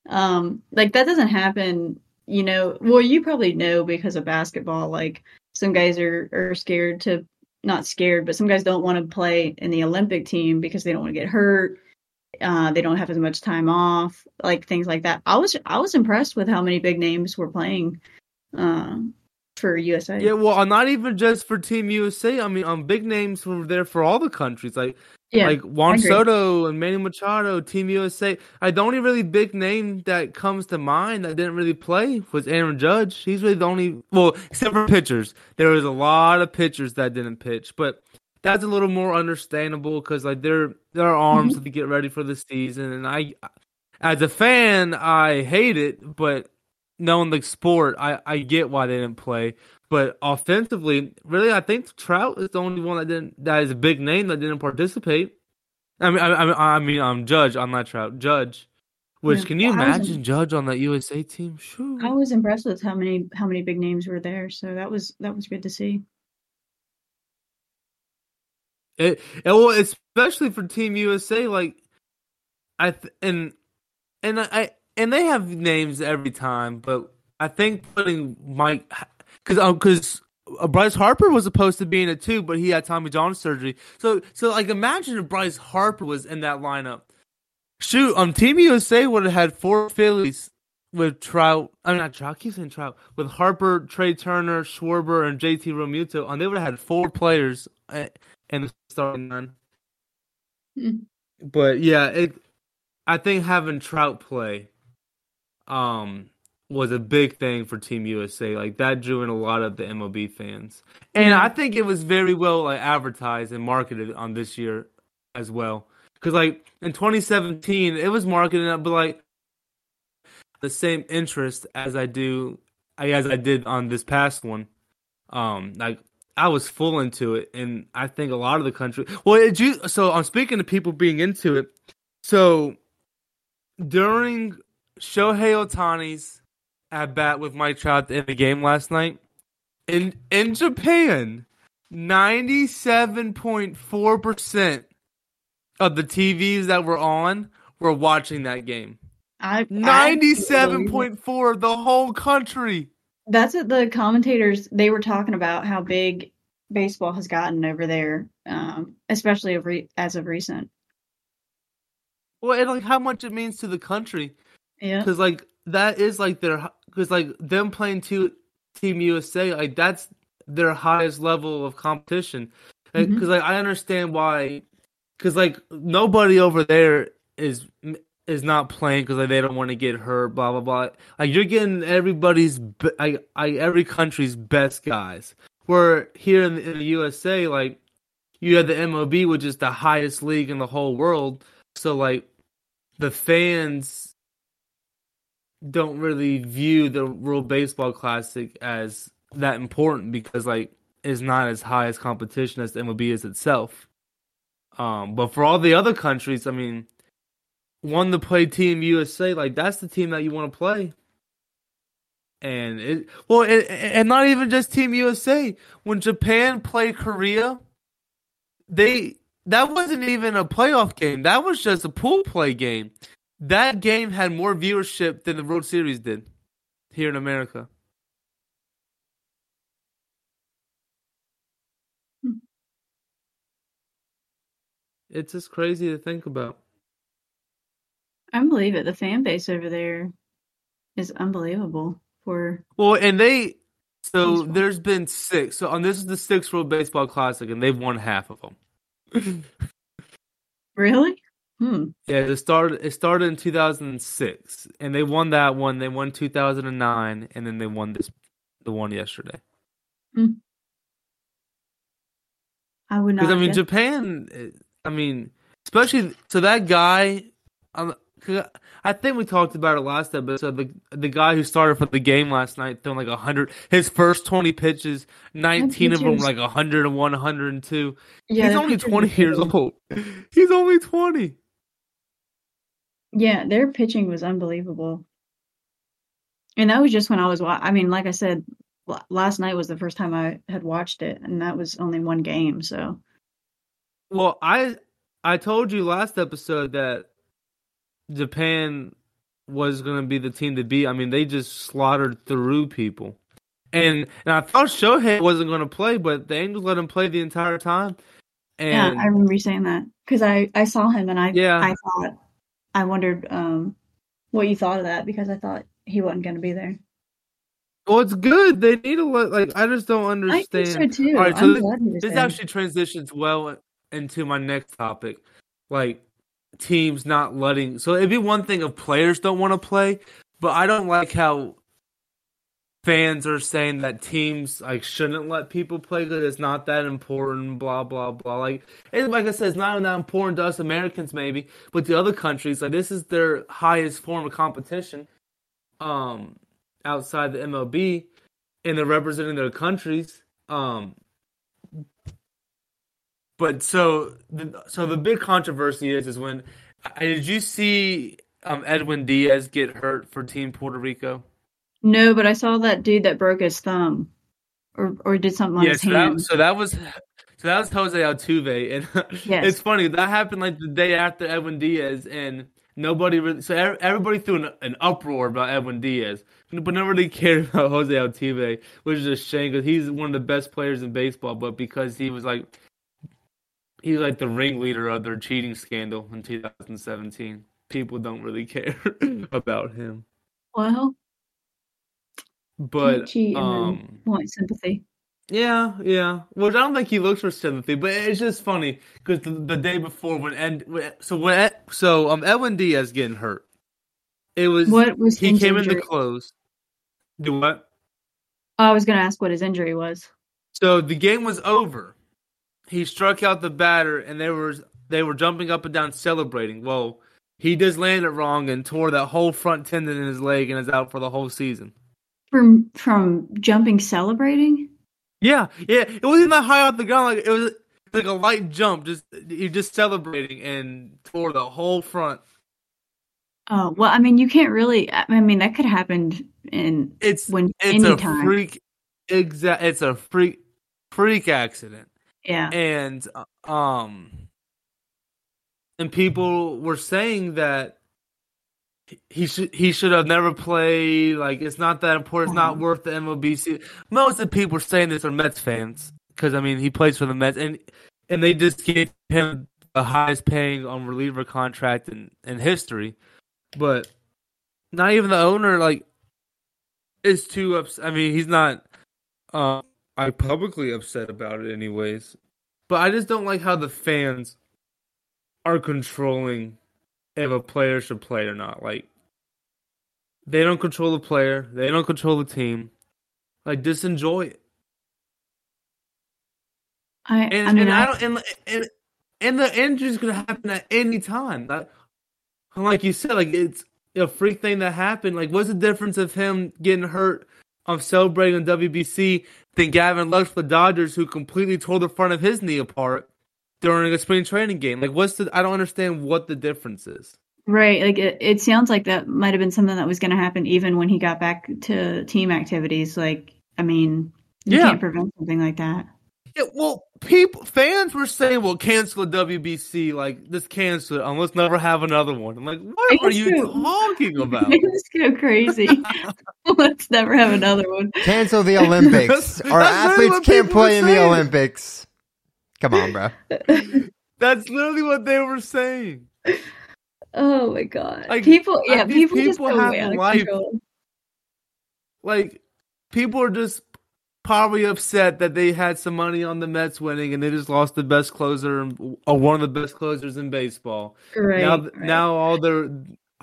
um, like that doesn't happen. You know, well, you probably know because of basketball. Like some guys are are scared to not scared, but some guys don't want to play in the Olympic team because they don't want to get hurt. Uh, they don't have as much time off, like things like that. I was I was impressed with how many big names were playing uh, for USA. Yeah, well, not even just for Team USA. I mean, um, big names were there for all the countries. Like yeah, like Juan Soto and Manny Machado, Team USA. I the only really big name that comes to mind that didn't really play was Aaron Judge. He's really the only well, except for pitchers. There was a lot of pitchers that didn't pitch, but that's a little more understandable because like their their arms mm-hmm. to get ready for the season. And I, as a fan, I hate it, but knowing the sport, I I get why they didn't play. But offensively, really, I think Trout is the only one that didn't that is a big name that didn't participate. I mean, I, I, I mean, I'm Judge. I'm not Trout. Judge. Which yeah. can you imagine Judge on that USA team? Sure. I was impressed with how many how many big names were there. So that was that was good to see. It, it well, especially for Team USA, like I th- and and I and they have names every time, but I think putting Mike because um because Bryce Harper was supposed to be in it too, but he had Tommy John surgery. So so like imagine if Bryce Harper was in that lineup. Shoot, um, Team USA would have had four Phillies with Trout. I'm not Trout. I keep saying Trout with Harper, Trea Turner, Schwarber, and JT Realmuto, and they would have had four players in the starting line. Mm. But yeah, it. I think having Trout play, um, was a big thing for Team USA. Like that drew in a lot of the MLB fans, and I think it was very well like advertised and marketed on this year as well. Because like in 2017, it was marketed, but like the same interest as I do, as I did on this past one. Um, like I was full into it, and I think a lot of the country. Well, it, so I'm speaking to people being into it. So during Shohei Ohtani's at bat with Mike Trout in the game last night. In in Japan, ninety seven point four percent of the TVs that were on were watching that game. Ninety seven point four, the whole country. That's what the commentators they were talking about how big baseball has gotten over there, um, especially as of recent. Well, and like how much it means to the country. Yeah, because like that is like their because like them playing to Team USA, like that's their highest level of competition. Because mm-hmm. like I understand why, because like nobody over there is is not playing because they don't want to get hurt. Blah blah blah. Like you're getting everybody's, like, every country's best guys. Where here in the, in the USA, like you have the MLB, which is the highest league in the whole world. So like the fans don't really view the World Baseball Classic as that important because like it's not as high as competition as the MLB is itself. Um, but for all the other countries, I mean, one to play Team USA, like that's the team that you want to play. And it well, it, and not even just Team USA. When Japan played Korea, they that wasn't even a playoff game. That was just a pool play game that game had more viewership than the World Series did here in America. Hmm. It's just crazy to think about. I believe it. The fan base over there is unbelievable for Well, and they so baseball. there's been six. So on this is the sixth World Baseball Classic and they've won half of them. really? Hmm. Yeah, it started. It started in 2006, and they won that one. They won 2009, and then they won this, the one yesterday. Hmm. I would not. Because I mean, guess- Japan. eh, I mean, especially so that guy. Um, I think we talked about it last episode. The the guy who started for the game last night throwing like hundred. His first 20 pitches, 19 of them like 101, 102. yeah, He's only 20 years good. old. He's only 20. Yeah, their pitching was unbelievable. And that was just when I was wa- I mean, like I said, last night was the first time I had watched it, and that was only one game. So Well, I I told you last episode that Japan was going to be the team to beat. I mean, they just slaughtered through people. And and I thought Shohei wasn't going to play, but the Angels let him play the entire time. yeah, And I remember saying that because I I saw him and I Yeah. I thought I wondered um what you thought of that because I thought he wasn't going to be there. well, it's good. They need to let like I just don't I understand. so too. All right, so this- This actually transitions well into my next topic, like teams not letting. So it'd be one thing if players don't want to play, but I don't like how fans are saying that teams like shouldn't let people play because it's not that important. Blah blah blah. Like and like I said, it's not that important to us Americans maybe, but to other countries, like this is their highest form of competition. Um, outside the MLB, and they're representing their countries. Um, but so, the, so the big controversy is is when did you see um, Edwin Diaz get hurt for Team Puerto Rico? No, but I saw that dude that broke his thumb, or or did something on Yeah, his so hand. that, so that was so that was Jose Altuve, and Yes. it's funny that happened like the day after Edwin Diaz, and nobody really so everybody threw an, an uproar about Edwin Diaz, but nobody cared about Jose Altuve, which is a shame because he's one of the best players in baseball, but because he was like he's like the ringleader of their cheating scandal in 2017, people don't really care about him. well, But cheat um. want sympathy. Yeah, yeah. Well, I don't think he looks for sympathy, but it's just funny because the, the day before when and so when so um Edwin Diaz getting hurt, it was What was he came in the close. Do what? I was going to ask what his injury was. So the game was over. He struck out the batter, and they were they were jumping up and down celebrating. Well, he just landed wrong and tore that whole front tendon in his leg and is out for the whole season. From from jumping celebrating? Yeah, yeah. It wasn't that high off the ground. Like it was like a light jump. Just he just celebrating and tore the whole front. Oh, well, I mean, you can't really I mean, that could happen in It's when it's a anytime. freak. Exact. It's a freak freak accident. Yeah. and uh, um and people were saying that he should he should have never played like it's not that important it's not worth the MLB most of the people saying this are Mets fans because I mean he plays for the Mets and and they just gave him the highest paying on reliever contract in, in history but not even the owner like is too upset I mean he's not uh I publicly upset about it anyways but I just don't like how the fans are controlling if a player should play or not. Like they don't control the player, they don't control the team. Like just enjoy it. I And I mean, and I I, don't and and, and the injury's gonna happen at any time. Like, like you said, like it's a freak thing that happened. Like what's the difference of him getting hurt of celebrating on WBC than Gavin Lux for the Dodgers who completely tore the front of his knee apart during a spring training game? Like what's the I don't understand what the difference is. right. Like it, it sounds like that might have been something that was going to happen even when he got back to team activities. Like, I mean, you Yeah. can't prevent something like that. Yeah, well, people, fans were saying, "Well, cancel the WBC, like just cancel it, and let's never have another one." I'm like, what are you Cancel. talking about? Let's go crazy. Let's never have another one. Cancel the Olympics. Our athletes can't play in the. Olympics. Come on, bro. That's literally what they were saying. Oh my god. Like, people, yeah, these people, just go have way out of life. control. Like, people are just probably upset that they had some money on the Mets winning and they just lost the best closer, or one of the best closers in baseball. Right. now, right. now all their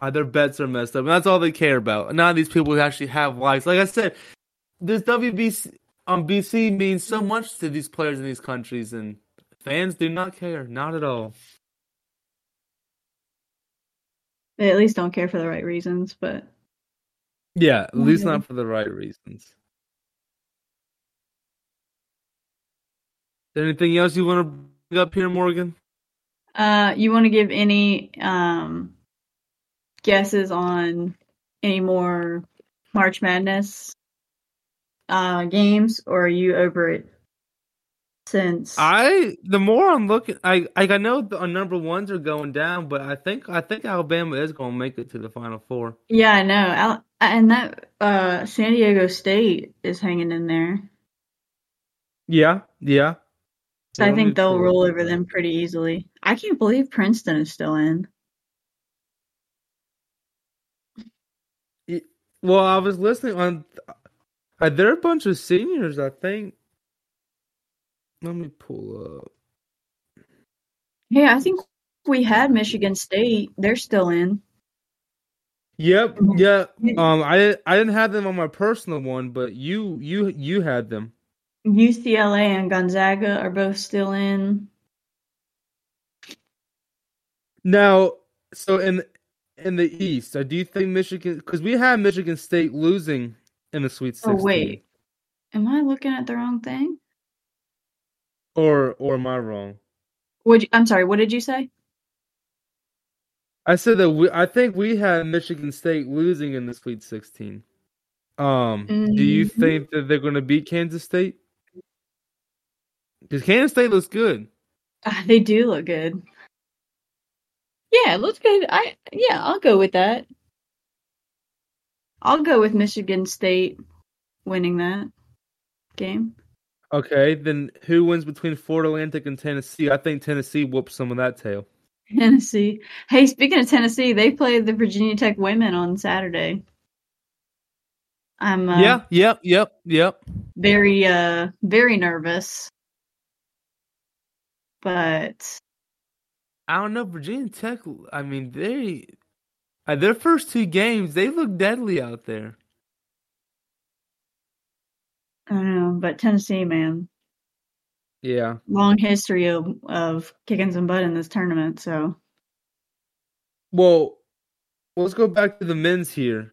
uh, their bets are messed up, and that's all they care about. Of these people actually have lives. Like I said, this WBC on BC means so much to these players in these countries, and fans do not care, not at all. They at least don't care for the right reasons, but Yeah, at least not for the right reasons. Anything else you want to bring up here, Morgan? uh you want to give any um guesses on any more March Madness uh games or are you over it since I the more I'm looking, I like I know the number ones are going down, but I think I think Alabama is going to make it to the Final Four. Yeah, I know. Al- and that uh San Diego State is hanging in there. Yeah, yeah. So I Yeah, let me think they'll roll over them pretty easily. I can't believe Princeton is still in. Well, I was listening on. Uh, there are a bunch of seniors, I think. Let me pull up. Yeah, I think we had Michigan State. They're still in. Yep, Mhm. yeah. Um, I I didn't have them on my personal one, but you you you had them. UCLA and Gonzaga are both still in. Now, so in in the East, I do you think Michigan because we had Michigan State losing in the Sweet Sixteen. Oh wait. Am I looking at the wrong thing? or or am I wrong? Would you, I'm sorry, what did you say? I said that we. I think we had Michigan State losing in the Sweet Sixteen. Um, do you Mhm. think that they're going to beat Kansas State? Because Kansas State looks good. Ah, they do look good. Yeah, it looks good. I yeah, I'll go with that. I'll go with Michigan State winning that game. Okay, then who wins between Florida Atlantic and Tennessee? I think Tennessee whoops some of that tail. Tennessee. Hey, speaking of Tennessee, they play the Virginia Tech women on Saturday. I'm uh, yeah, yep, yep, yep. very uh very nervous. But I don't know Virginia Tech. I mean, they uh, their first two games they look deadly out there. I don't know, but Tennessee, man, Yeah. long history of of kicking some butt in this tournament, so Well, let's go back to the men's here.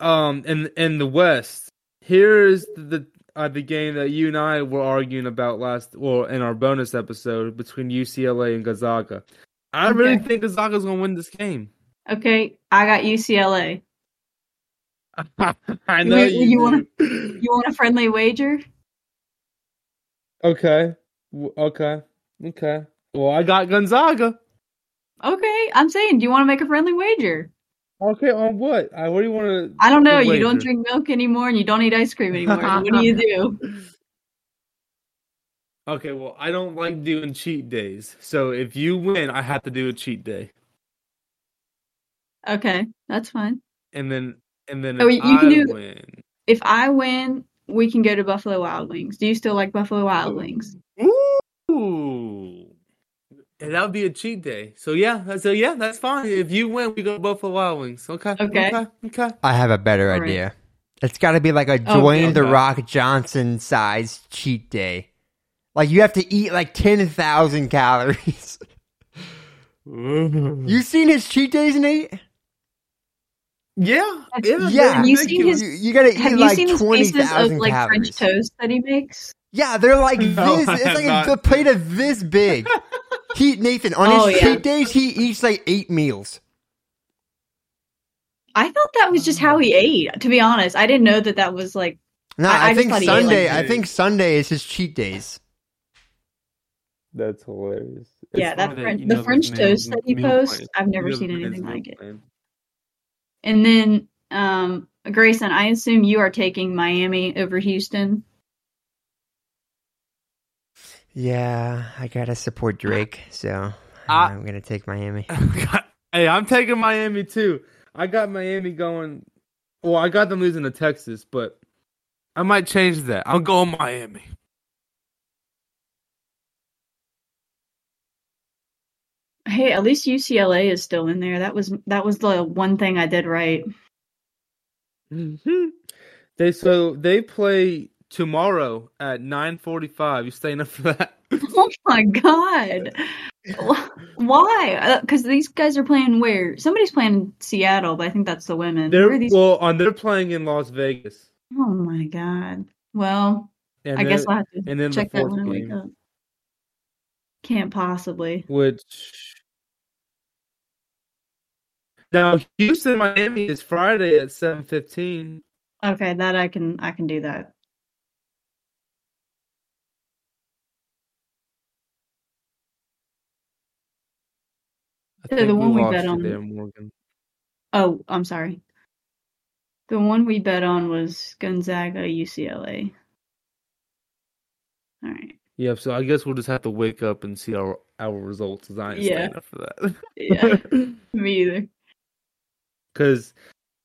Um, and in the West, here's the uh, the game that you and I were arguing about last, well, in our bonus episode between UCLA and Gonzaga. I really Okay. think Gonzaga's gonna win this game. okay, I got UCLA. I know You- you. you wanna- You want a friendly wager? Okay. Okay. Okay. Well, I got Gonzaga. Okay, I'm saying, do you want to make a friendly wager? Okay, on what? I what do you want to? I don't know. You don't drink milk anymore, and you don't eat ice cream anymore. what do you do? Okay, well, I don't like doing cheat days. So if you win, I have to do a cheat day, Okay, that's fine. and then and then Oh, if you- you can I do- win, If I win, we can go to Buffalo Wild Wings. Do you still like Buffalo Wild Wings? ooh, and that would be a cheat day. So yeah, so yeah, that's fine. If you win, we go to Buffalo Wild Wings. Okay. Okay. Okay. Okay. I have a better All right. idea. It's got to be like a Oh, Dwayne the. Rock Johnson size cheat day. Like you have to eat like ten thousand calories. you seen his cheat days, Nate? Yeah. Yeah. Yeah. they're Have you seen ridiculous. You, you gotta Have eat you like seen his twenty of like calories. French toast that he makes? Yeah, they're like No, this. It's like not. a plate of this big. he Nathan on Oh, his yeah. cheat days he eats like eight meals. I thought that was just how he ate. To be honest, I didn't know that that was like. No, I- I, I think thought he ate like Sunday. I think Sunday is his cheat days. That's hilarious. Yeah, It's that French- you the French man's toast that he meal posts, plan. I've never seen anything meal like it. plan. And then, um, Grayson, I assume you are taking Miami over Houston. Yeah, I gotta support Drake, so I- I'm gonna take Miami. hey, I'm taking Miami too. I got Miami going. Well, I got them losing to Texas, but I might change that. I'll go Miami. Hey, at least UCLA is still in there. That was that was the one thing I did right. hmm They so they play tomorrow at nine forty five. You staying up for that? Oh my god. Why? Uh, because these guys are playing where? Somebody's playing in Seattle, but I think that's the women. They're these? well on. They're playing in Las Vegas. oh my god. Well, And I guess I'll have to and then the check that when I wake up. Can't possibly. which now Houston Miami is Friday at seven fifteen. Okay, that I can I can do that. Yeah, the one we bet on. there, Morgan. Oh, I'm sorry. The one we bet on was Gonzaga UCLA. All right. Yeah, so I guess we'll just have to wake up and see our our results. 'cause I ain't Yeah. up for that. Yeah, me either. Because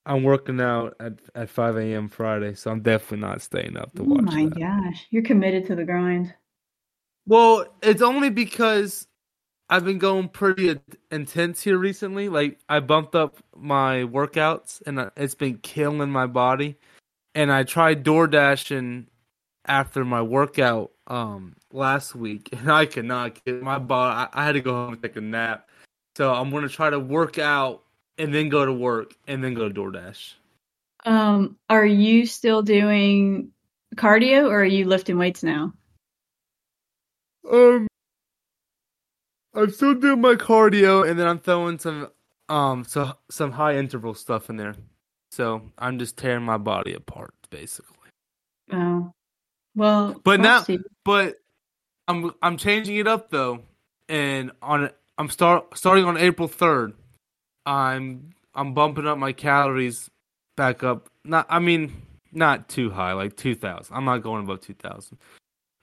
I'm working out at at five a.m. Friday, so I'm definitely not staying up to Oh watch my that. gosh, you're committed to the grind. Well, it's only because I've been going pretty intense here recently. Like I bumped up my workouts, and uh, it's been killing my body. And I tried door dashing after my workout um last week, and I could not get my body. I, I had to go home and take a nap. So I'm gonna try to work out and then go to work and then go to DoorDash. Um, are you still doing cardio or are you lifting weights now? Um, I'm still doing my cardio, and then I'm throwing some um so some high interval stuff in there. So I'm just tearing my body apart, basically. Oh, well, But now, you. but I'm I'm changing it up though, and on I'm start starting on April third. I'm I'm bumping up my calories back up. Not I mean not too high, like two thousand. I'm not going above two thousand,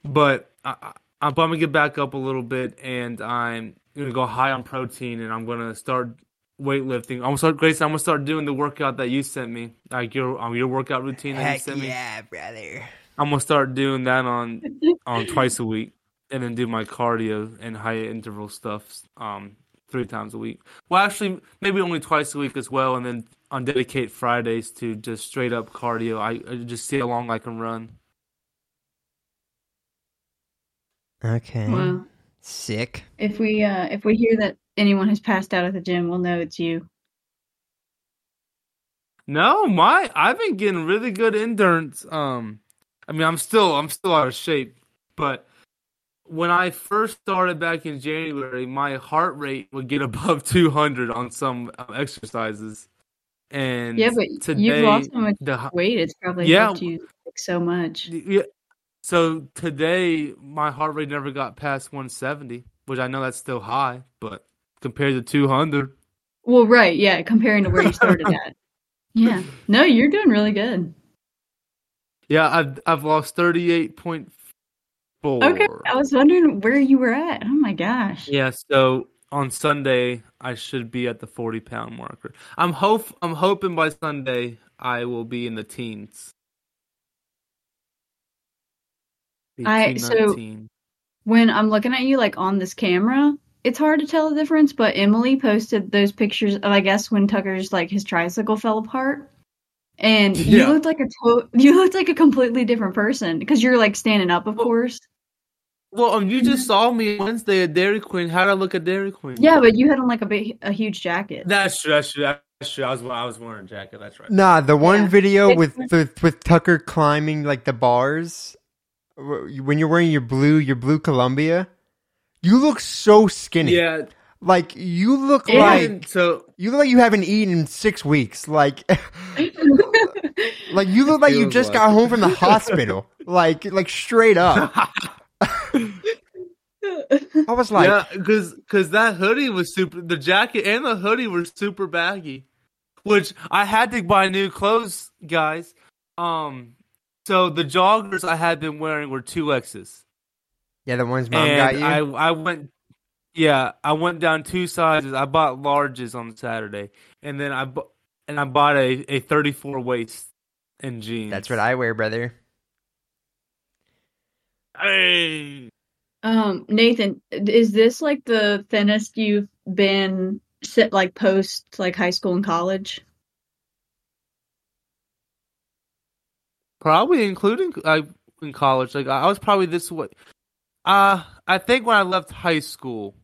but I, I'm bumping it back up a little bit, and I'm gonna go high on protein, and I'm gonna start weightlifting. I'm gonna start, Grace. I'm gonna start doing the workout that you sent me, like your um, your workout routine that you Heck sent me. yeah, brother. I'm gonna start doing that on on twice a week, and then do my cardio and high interval stuff um three times a week. Well, actually, maybe only twice a week as well, and then on dedicate Fridays to just straight up cardio. I, I just see how long I can run. Okay. Well, Sick. if we uh if we hear that anyone has passed out at the gym, we'll know it's you. No, my I've been getting really good endurance. Um, I mean, I'm still I'm still out of shape, but when I first started back in January, my heart rate would get above 200 on some uh, exercises. And Yeah, but today, you've lost so much the weight. It's probably Yeah. helped you like, so much. yeah. So today, my heart rate never got past 170, which I know that's still high, but compared to 200, Well, right, yeah, comparing to where you started at. Yeah. No, you're doing really good. yeah, I've I've lost 38.4. Okay. I was wondering where you were at. Oh my gosh. Yeah, so on Sunday I should be at the forty pound marker. I'm hope I'm hoping by Sunday I will be in the teens. I- so- 19. When I'm looking at you like on this camera, it's hard to tell the difference, but Emily posted those pictures of I guess when Tucker's like his tricycle fell apart. And you Yeah. looked like a to- you looked like a completely different person because you're like standing up, of Well, course. Well, um, you just saw me Wednesday at Dairy Queen. How did I look at Dairy Queen? Yeah, but you had on like a big, a huge jacket. that's true. That's true. That's true. I was I was wearing a jacket. That's right. Nah, the one Yeah. video It's- with the, with Tucker climbing like the bars wh- when you're wearing your blue your blue Columbia, you look so skinny. Yeah. Like you look Yeah. like so you look like you haven't eaten in six weeks. Like like you look like you just like got home from the hospital. Like like straight up. I was like, yeah, because because that hoodie was super. The jacket and the hoodie were super baggy, which I had to buy new clothes, guys. Um, so the joggers I had been wearing were two X's, yeah, the ones mom and got you. I I went, yeah, I went down two sizes. I bought larges on Saturday, and then I bu- and I bought a a thirty four waist in jeans. That's what I wear, brother. Dang. Um, Nathan, is this like the thinnest you've been sit like post like high school and college? Probably including uh, in college. Like I was probably this way. Uh I think when I left high school,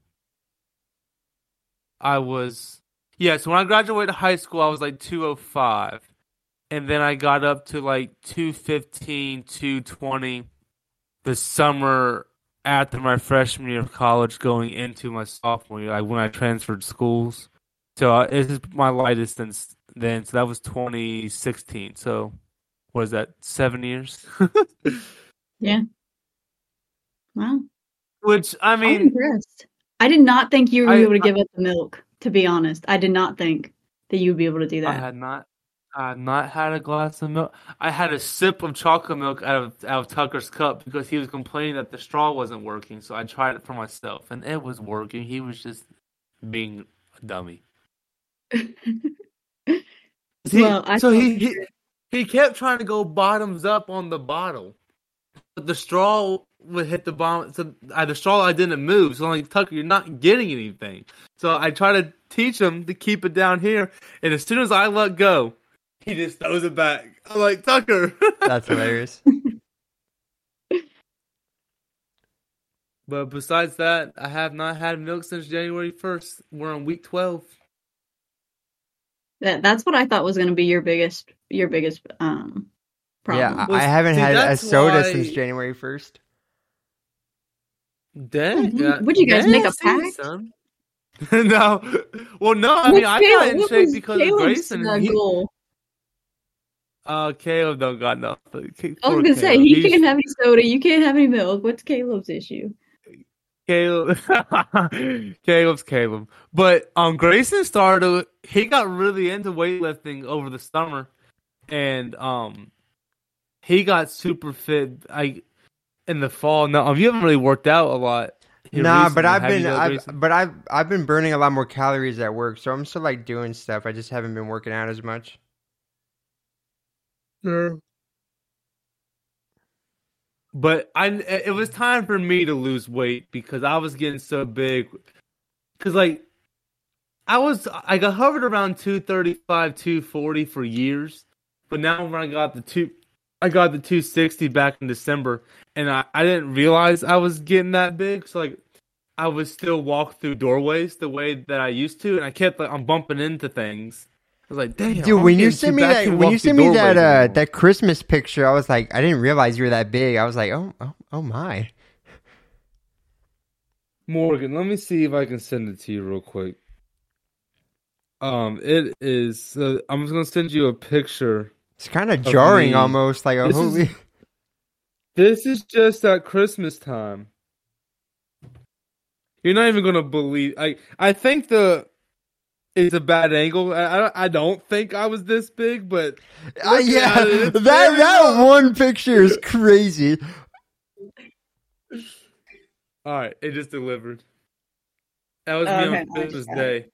I was yeah. So when I graduated high school, I was like two oh five, and then I got up to like 215, 220 the summer after my freshman year of college, going into my sophomore year, like when I transferred schools. So uh, this is my lightest since then. So that was 2016. So what is that? Seven years. Yeah. Wow. Which I I'm mean, impressed. I did not think you would be I- able to I- give up the milk, to be honest. I did not think that you would be able to do that. I had not. I had not had a glass of milk. I had a sip of chocolate milk out of out of Tucker's cup because he was complaining that the straw wasn't working. So I tried it for myself, and it was working. He was just being a dummy. He- Well, I so he, he he kept trying to go bottoms up on the bottle, but the straw would hit the bottom. So uh, the straw I didn't move. So I'm like Tucker, you're not getting anything. So I try to teach him to keep it down here, and as soon as I let go, he just throws it back. I'm like Tucker. That's hilarious. but besides that, I have not had milk since January 1st. We're on week 12. That that's what I thought was going to be your biggest your biggest um problem. Yeah, I, Was- I haven't see, had a soda why- since January first. Dang. Mhm. uh, Would you guys make a dang, pact? son. no. Well, no. I What's mean, I got Caleb- in shape was because Caleb's, of Grayson. and he- goal? Uh, Caleb don't got nothing. I was gonna say Caleb. he He's- can't have any soda. You can't have any milk. What's Caleb's issue? Caleb. Caleb's Caleb. But um, Grayson started. He got really into weightlifting over the summer, and um, he got super fit. I in the fall. No, um, you haven't really worked out a lot. here Nah, but I've have been, I've, Grayson? but I've, I've been burning a lot more calories at work, so I'm still like doing stuff. I just haven't been working out as much. Sure. But I, it was time for me to lose weight because I was getting so big. Because like, I was, I got hovered around two thirty five, two forty for years. But now when I got the two, I got the two sixty back in December, and I, I didn't realize I was getting that big. So like, I would still walk through doorways the way that I used to, and I kept like I'm bumping into things. I was like, damn, Dude, I'm when you sent me that, when you sent me that, doorways uh, that Christmas picture, I was like, I didn't realize you were that big. I was like, oh, oh, oh my. Morgan, let me see if I can send it to you real quick. Um, it is. Uh, I'm just gonna send you a picture. It's kind of jarring, me. almost like, oh, This is- This is just at Christmas time. You're not even gonna believe. I I think the it's a bad angle. I I, I don't think I was this big, but Uh, yeah, it, that that rough. one picture is crazy. all right, it just delivered. That was Oh, me okay, on I Christmas just got Day.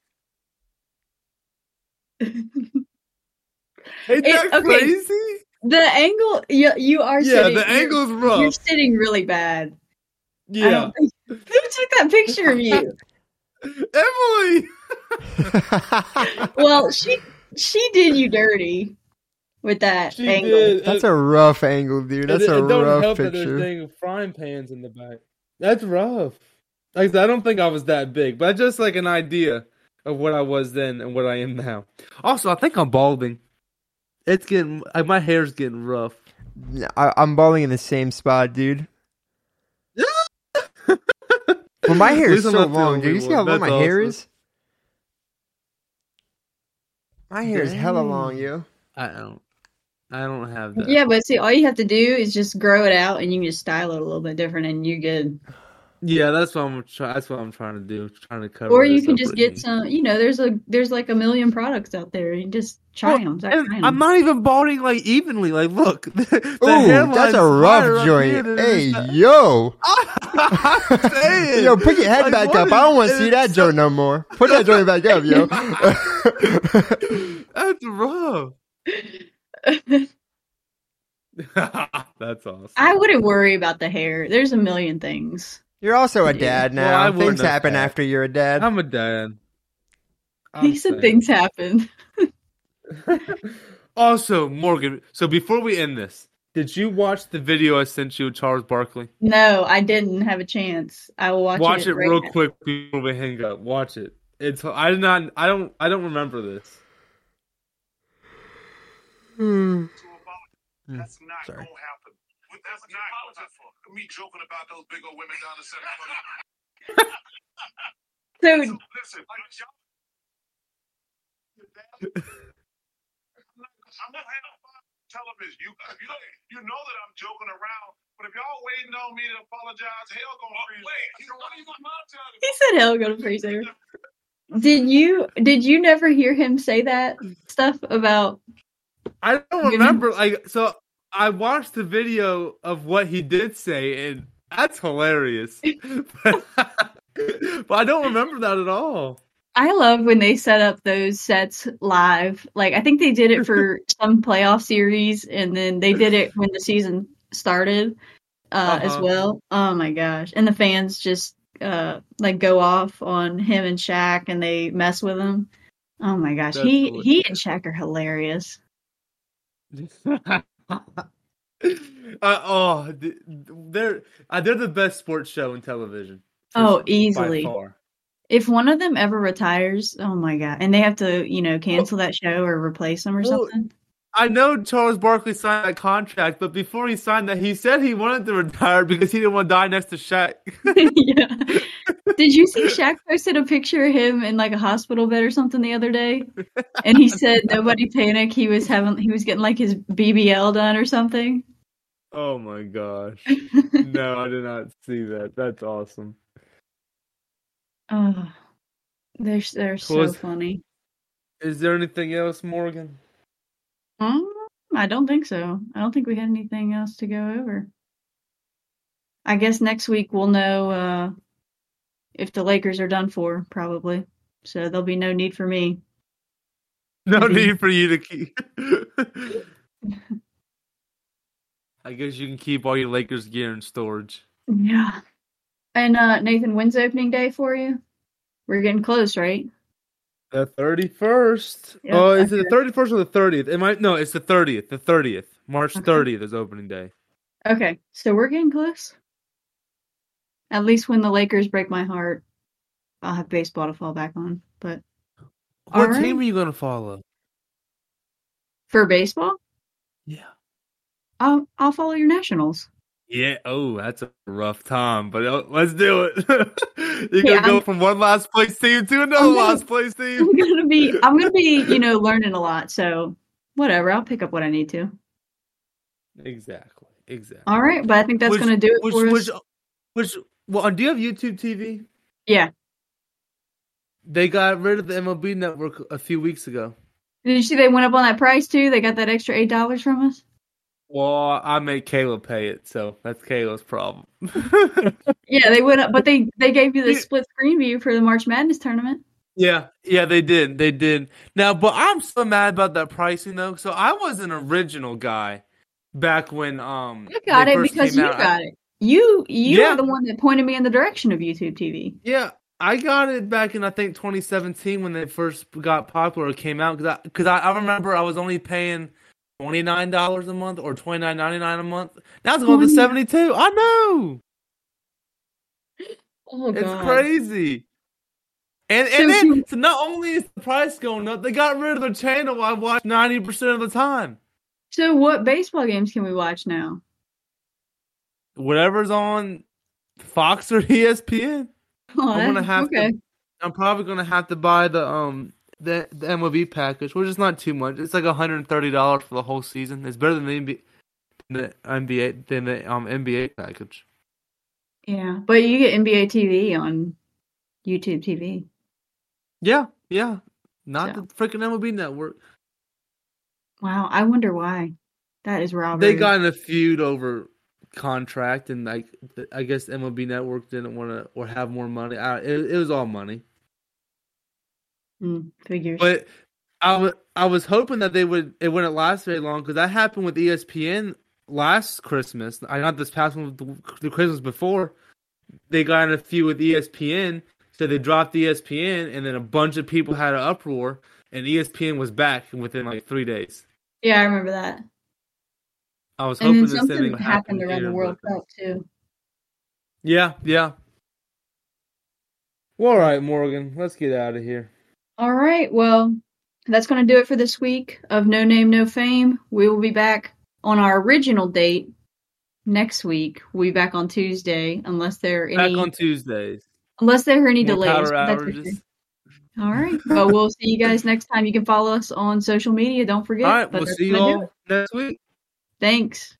Ain't It- that okay. crazy? the angle you you are sitting. Yeah, sitting. the you're- angle's You're sitting really bad. Yeah, Who took that picture of you? Emily. Well, she she did you dirty with that She angle. did. Uh, that's a rough angle, dude. That's it, a it don't rough help that there's frying pans in the back. That's rough. Like I don't think I was that big, but just like an idea of what I was then and what I am now. Also, I think I'm balding. It's getting like my hair's getting rough. I, I'm balding in the same spot, dude. Well, my hair is so long, only dude. You see how one. long my hair awesome. is? My hair is hella long, yo. I don't. I don't have that. Yeah, but see, all you have to do is just grow it out, and you can just style it a little bit different, and you're good. Yeah, that's what I'm. Try, that's what I'm trying to do. Trying to cover. Or you can just Brittany. get some. You know, there's a there's like a million products out there. You just try Well, them. Start and trying 'em. I'm not even balding like evenly. Like, look, the, the Ooh, hairline's that's a rough up joint. Hey, yo. I'm saying. Yo, put your head Like, back up. is- I don't want to see that so- joint no more. Put that joint back up, yo. That's rough. That's awesome. I wouldn't worry about the hair. There's a million things. You're also a dad Well, now. I wouldn't Things happen that. after you're a dad. I'm a dad. I'm he said saying. things happen. also, Morgan. So before we end this, did you watch the video I sent you of Charles Barkley? No, I didn't have a chance. I will watch, Watch, it, right real now. quick before we hang up. Watch it. It's I did not. I don't. I don't remember this. Hmm. That's not Sorry. Gonna happen. What- That's not gonna happen. Me joking about those big old women down the center. So listen, listen, like, y'all- I'm not having fun television. You, you, you know that I'm joking around, but if y'all waiting on me to apologize, hell gonna oh, freeze. Wait, you know what you apologize? he said hell go to freezer. Did you did you never hear him say that stuff about I don't remember. Like so, I watched the video of what he did say, and that's hilarious. but I don't remember that at all. I love when they set up those sets live. Like I think they did it for some playoff series and then they did it when the season started uh, as Uh-huh. well. Oh my gosh. And the fans just uh like go off on him and Shaq and they mess with him. Oh my gosh. That's he hilarious. he and Shaq are hilarious. uh, oh, they're uh, they're the best sports show in television. Oh, easily. If one of them ever retires, oh my god. And they have to, you know, cancel that show or replace them or Well, something. I know Charles Barkley signed that contract, but before he signed that, he said he wanted to retire because he didn't want to die next to Shaq. yeah. Did you see Shaq posted a picture of him in like a hospital bed or something the other day? And he said nobody panic. He was having he was getting like his BBL done or something. oh my gosh! No, I did not see that. That's awesome. oh, they're they're so Was- funny. Is there anything else, Morgan? Um, I don't think so. I don't think we had anything else to go over. I guess next week we'll know uh, if the Lakers are done for, probably. So there'll be no need for me. No Maybe. need for you to keep. I guess you can keep all your Lakers gear in storage. Yeah. And uh Nathan, when's opening day for you? We're getting close, right? The thirty first. Yeah, oh, is it the thirty first or the thirtieth? It might no, it's the thirtieth. The thirtieth. March Okay. thirtieth is opening day. Okay, so we're getting close. At least when the Lakers break my heart, I'll have baseball to fall back on. But What All team are you gonna follow? for baseball, Yeah. I'll I'll follow your Nationals. Yeah. Oh, that's a rough time, but uh, let's do it. You're gonna go I'm- from one last place team to another gonna- last place team. I'm gonna be I'm gonna be you know learning a lot. So whatever, I'll pick up what I need to. Exactly. Exactly. All right, but I think that's Which- gonna do it which, for which, us. which, well, do you have YouTube TV? Yeah. They got rid of the MLB network a few weeks ago. Did you see they went up on that price too? They got that extra eight dollars from us. Well, I made Kayla pay it, so that's Kayla's problem. Yeah, they went up, but they they gave you the split screen view for the March Madness tournament. yeah, yeah, they did, they did. Now, but I'm so mad about that pricing though. So I was an original guy back when um I got they it first because came you out. got it. You you Yeah. are the one that pointed me in the direction of YouTube TV. Yeah, I got it back in I think 2017 when they first got popular. It came out because I because I, I remember I was only paying twenty nine dollars a month or twenty nine ninety nine a month. Now it's going to 29. seventy two. I know Oh it's crazy. And So and then you- so not only is the price going up, they got rid of the channel I watch ninety percent of the time. So what baseball games can we watch now? Whatever's on Fox or ESPN. Oh, I'm gonna have okay. to. I'm probably gonna have to buy the um the the MLB package, which is not too much. It's like 130 dollars for the whole season. It's better than the NBA, the NBA than the um NBA package. Yeah, but you get NBA TV on YouTube TV. Yeah, yeah. Not So. the freaking MLB network. Wow, I wonder why. That is robbery. They got in a feud over contract, and like I guess MLB network didn't want to or have more money. I, it, it was all money. Mm, figures. But I wa- I was hoping that they would it wouldn't last very long because that happened with ESPN last Christmas. I not this past one, the, the Christmas before. They got in a few with ESPN, so they dropped ESPN, and then a bunch of people had an uproar, and ESPN was back within like three days. Yeah, I remember that. I was And hoping then something thing would happened around here, the World but- Cup too. Yeah, yeah. Well, all right, Morgan, let's get out of here. All right, well, that's going to do it for this week of No Name, No Fame. We will be back on our original date next week. We'll be back on Tuesday, unless there are Back on Tuesdays. unless there are any More delays. power that's outages. All right. Well, we'll see you guys next time. You can follow us on social media. Don't forget. All right, we'll see you all next week. Thanks.